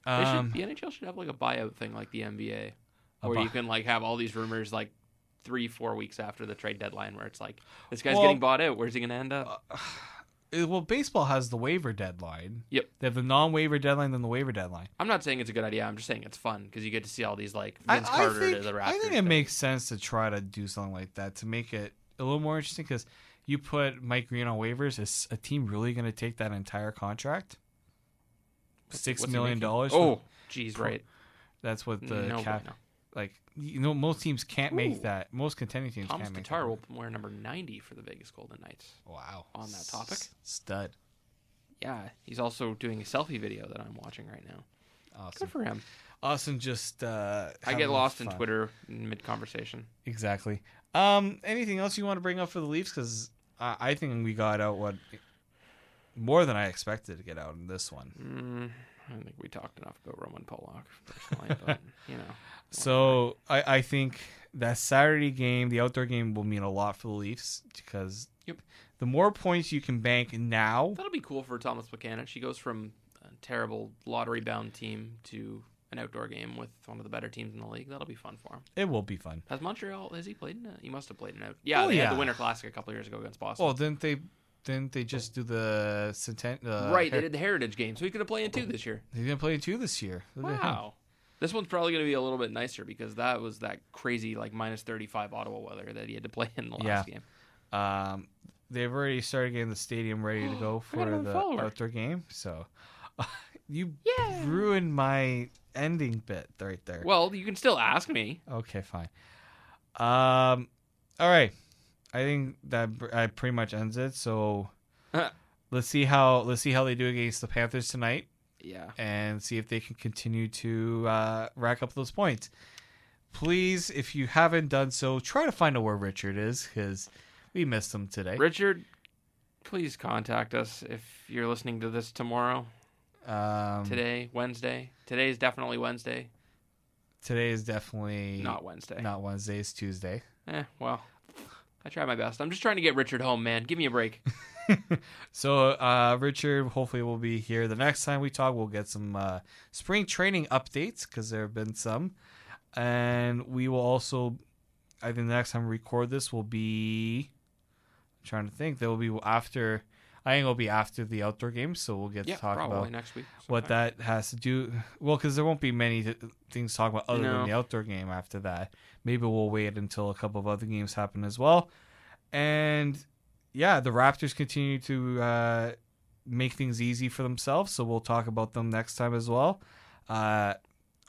Um, should, the NHL should have like a buyout thing like the NBA, where you can like have all these rumors like three, four weeks after the trade deadline, where it's like this guy's Well- getting bought out. Where's he going to end up? Uh, well, baseball has the waiver deadline. Yep. They have the non-waiver deadline, then the waiver deadline. I'm not saying it's a good idea. I'm just saying it's fun because you get to see all these like I, Vince I Carter think, to the Raptors. I think it thing. makes sense to try to do something like that to make it a little more interesting because you put Mike Green on waivers. Is a team really going to take that entire contract? Six What's he million making? dollars. Oh, geez, for- right. that's what the no, cap. no. Like you know, most teams can't Ooh. make that. Most contending teams Thomas can't make Tatar that. will wear number 90 for the Vegas Golden Knights. Wow. on that topic. S- Stud. Yeah, he's also doing a selfie video that I'm watching right now. Awesome. Good for him. Austin just. Uh, I having get lost in fun. Twitter in mid conversation. Exactly. Um, anything else you want to bring up for the Leafs? Because I, I think we got out what more than I expected to get out in this one. Mm, I think we talked enough about Roman Polak personally, but you know. So I, I think that Saturday game, the outdoor game, will mean a lot for the Leafs because Yep. the more points you can bank now, That'll be cool for Thomas Plekanec. She goes from a terrible lottery bound team to an outdoor game with one of the better teams in the league. That'll be fun for him. it will be fun. Has Montreal? Has he played in it? He must have played in it. Yeah, Oh, they had yeah. the Winter Classic a couple years ago against Boston. Well, didn't they? Didn't they just do the centen- uh, right, they did the Heritage game, so he could have played in two this year. They're gonna play two this year. Wow. This one's probably going to be a little bit nicer because that was that crazy like minus 35 Ottawa weather that he had to play in the last Yeah. game. Um, they've already started getting the stadium ready to go for the outdoor game. So, You Yeah. ruined my ending bit right there. Well, you can still ask me. Okay, fine. Um, all right. I think that I pretty much ends it. So let's see how let's see how they do against the Panthers tonight, Yeah. and see if they can continue to uh, rack up those points. Please, if you haven't done so, try to find out where Richard is because we missed him today. Richard, please contact us if you're listening to this tomorrow, Um, today, Wednesday. Today is definitely Wednesday, today is definitely not Wednesday. not Wednesday. It's Tuesday. Eh, well, I try my best. I'm just trying to get Richard home, man. Give me a break. So, uh, Richard, hopefully, will be here the next time we talk. We'll get some uh, spring training updates because there have been some, and we will also. I think the next time we record this will be. I'm trying to think. There will be after. I think it'll be after the outdoor games, so we'll get yeah, to talk probably about next week. what that has to do. Well, because there won't be many th- things to talk about other No. than the outdoor game after that. Maybe we'll wait until a couple of other games happen as well. And yeah, the Raptors continue to uh, make things easy for themselves, so we'll talk about them next time as well. Uh,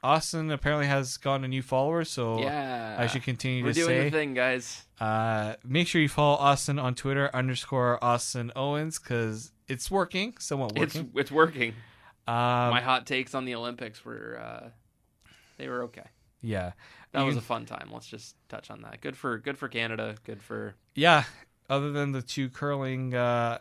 Austin apparently has gotten a new follower, so Yeah. I should continue We're to doing say. the thing, guys. Uh, make sure you follow Austin on Twitter underscore Austin Owens because it's working, somewhat It's working. it's working. Um, My hot takes on the Olympics were uh, they were okay. yeah, That You was a fun time. Let's just touch on that. Good for good for Canada. Good for yeah. Other than the two curling uh,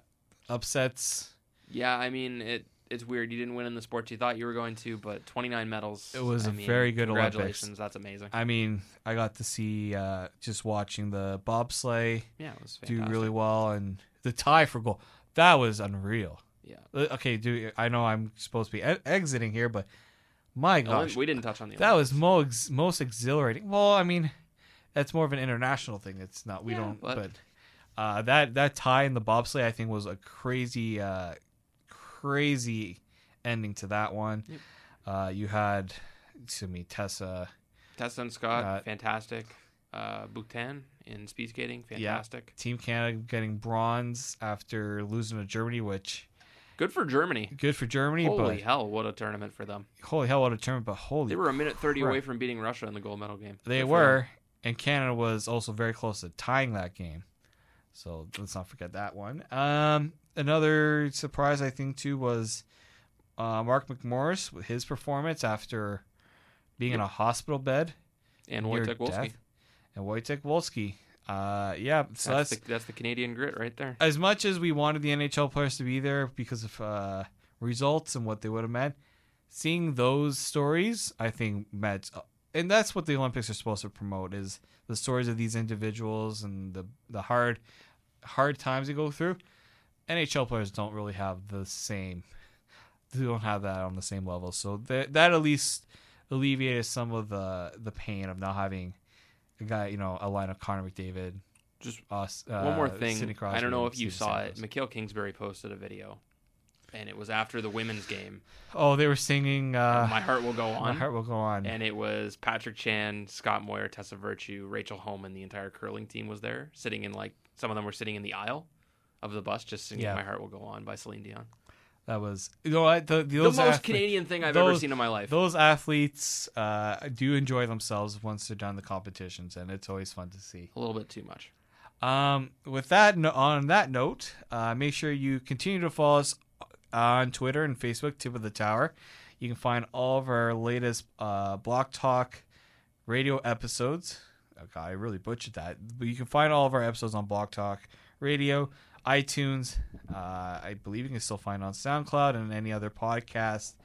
upsets, yeah. I mean it. It's weird. You didn't win in the sports you thought you were going to, but 29 medals. It was I a mean, very good Olympics. Congratulations. That's amazing. I mean, I got to see uh, just watching the bobsleigh Yeah, it was do really well, and the tie for goal that was unreal. Yeah. Uh, Okay, dude, I know I'm supposed to be e- exiting here, but my gosh, we didn't touch on the. that was Olympics. most most exhilarating. Well, I mean, that's more of an international thing. It's not we Yeah, don't, but- but, uh, that that tie in the bobsleigh I think was a crazy, uh, crazy ending to that one. Yep. Uh, you had, to me, Tessa. Tessa and Scott, Uh, fantastic. Uh, Boutin in speed skating, Yeah. fantastic. Team Canada getting bronze after losing to Germany, which Good for Germany. good for Germany, Holy but hell, what a tournament for them! holy hell, what a tournament! But holy, They were a minute 30 crap. away from beating Russia in the gold medal game. They Good were, and Canada was also very close to tying that game. So let's not forget that one. Um, another surprise I think too was uh, Mark McMorris with his performance after being in a hospital bed. And Wojciech Wolski. and Wojtek Wolski. Uh, yeah, so That's, that's, the, that's the Canadian grit right there. as much as we wanted the NHL players to be there because of uh, results and what they would have meant. Seeing those stories, I think meant, and that's what the Olympics are supposed to promote is the stories of these individuals and the the hard hard times they go through. NHL players don't really have the same. They don't have that on the same level, so that that at least alleviated some of the the pain of not having a guy, you know, a line of Connor McDavid. Just us, One more uh, thing. I don't know if you saw it. Mikaël Kingsbury posted a video, and it was after the women's game. Oh, they were singing uh, My Heart Will Go On." My Heart Will Go On. And it was Patrick Chan, Scott Moir, Tessa Virtue, Rachel Homan. The entire curling team was there, sitting in like some of them were sitting in the aisle of the bus, just singing Yeah. "My Heart Will Go On" by Celine Dion. that was you know the, The those most Canadian thing I've ever seen in my life. Those athletes uh, do enjoy themselves once they're done the competitions, and it's always fun to see. A little bit too much. Um, with that, on that note, uh, make sure you continue to follow us on Twitter and Facebook, Tip of the Tower. You can find all of our latest uh, Blog Talk radio episodes. Okay, I really butchered that, but you can find all of our episodes on Blog Talk Radio, iTunes. Uh, I believe you can still find on SoundCloud and any other podcast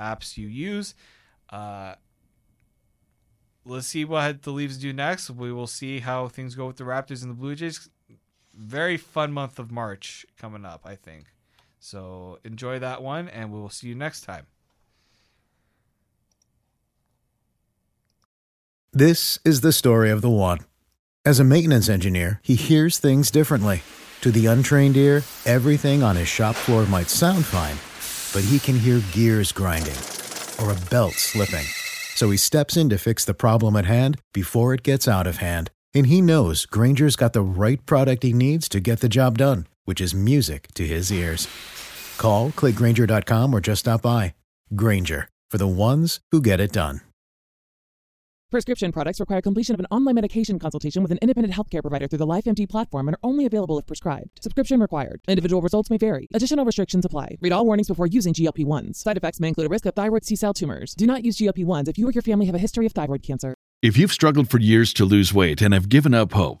apps you use. Uh, let's see what the Leafs do next. We will see how things go with the Raptors and the Blue Jays. Very fun month of March coming up, I think. So enjoy that one, and we will see you next time. This is the story of the one. As a maintenance engineer, he hears things differently. To the untrained ear, everything on his shop floor might sound fine, but he can hear gears grinding or a belt slipping. So he steps in to fix the problem at hand before it gets out of hand. And he knows Grainger's got the right product he needs to get the job done, which is music to his ears. Call, click grainger.com, or just stop by. Grainger, for the ones who get it done. Prescription products require completion of an online medication consultation with an independent healthcare provider through the LifeMD platform and are only available if prescribed. Subscription required. Individual results may vary. Additional restrictions apply. Read all warnings before using GLP-1s. Side effects may include a risk of thyroid C-cell tumors. Do not use GLP-1s if you or your family have a history of thyroid cancer. If you've struggled for years to lose weight and have given up hope,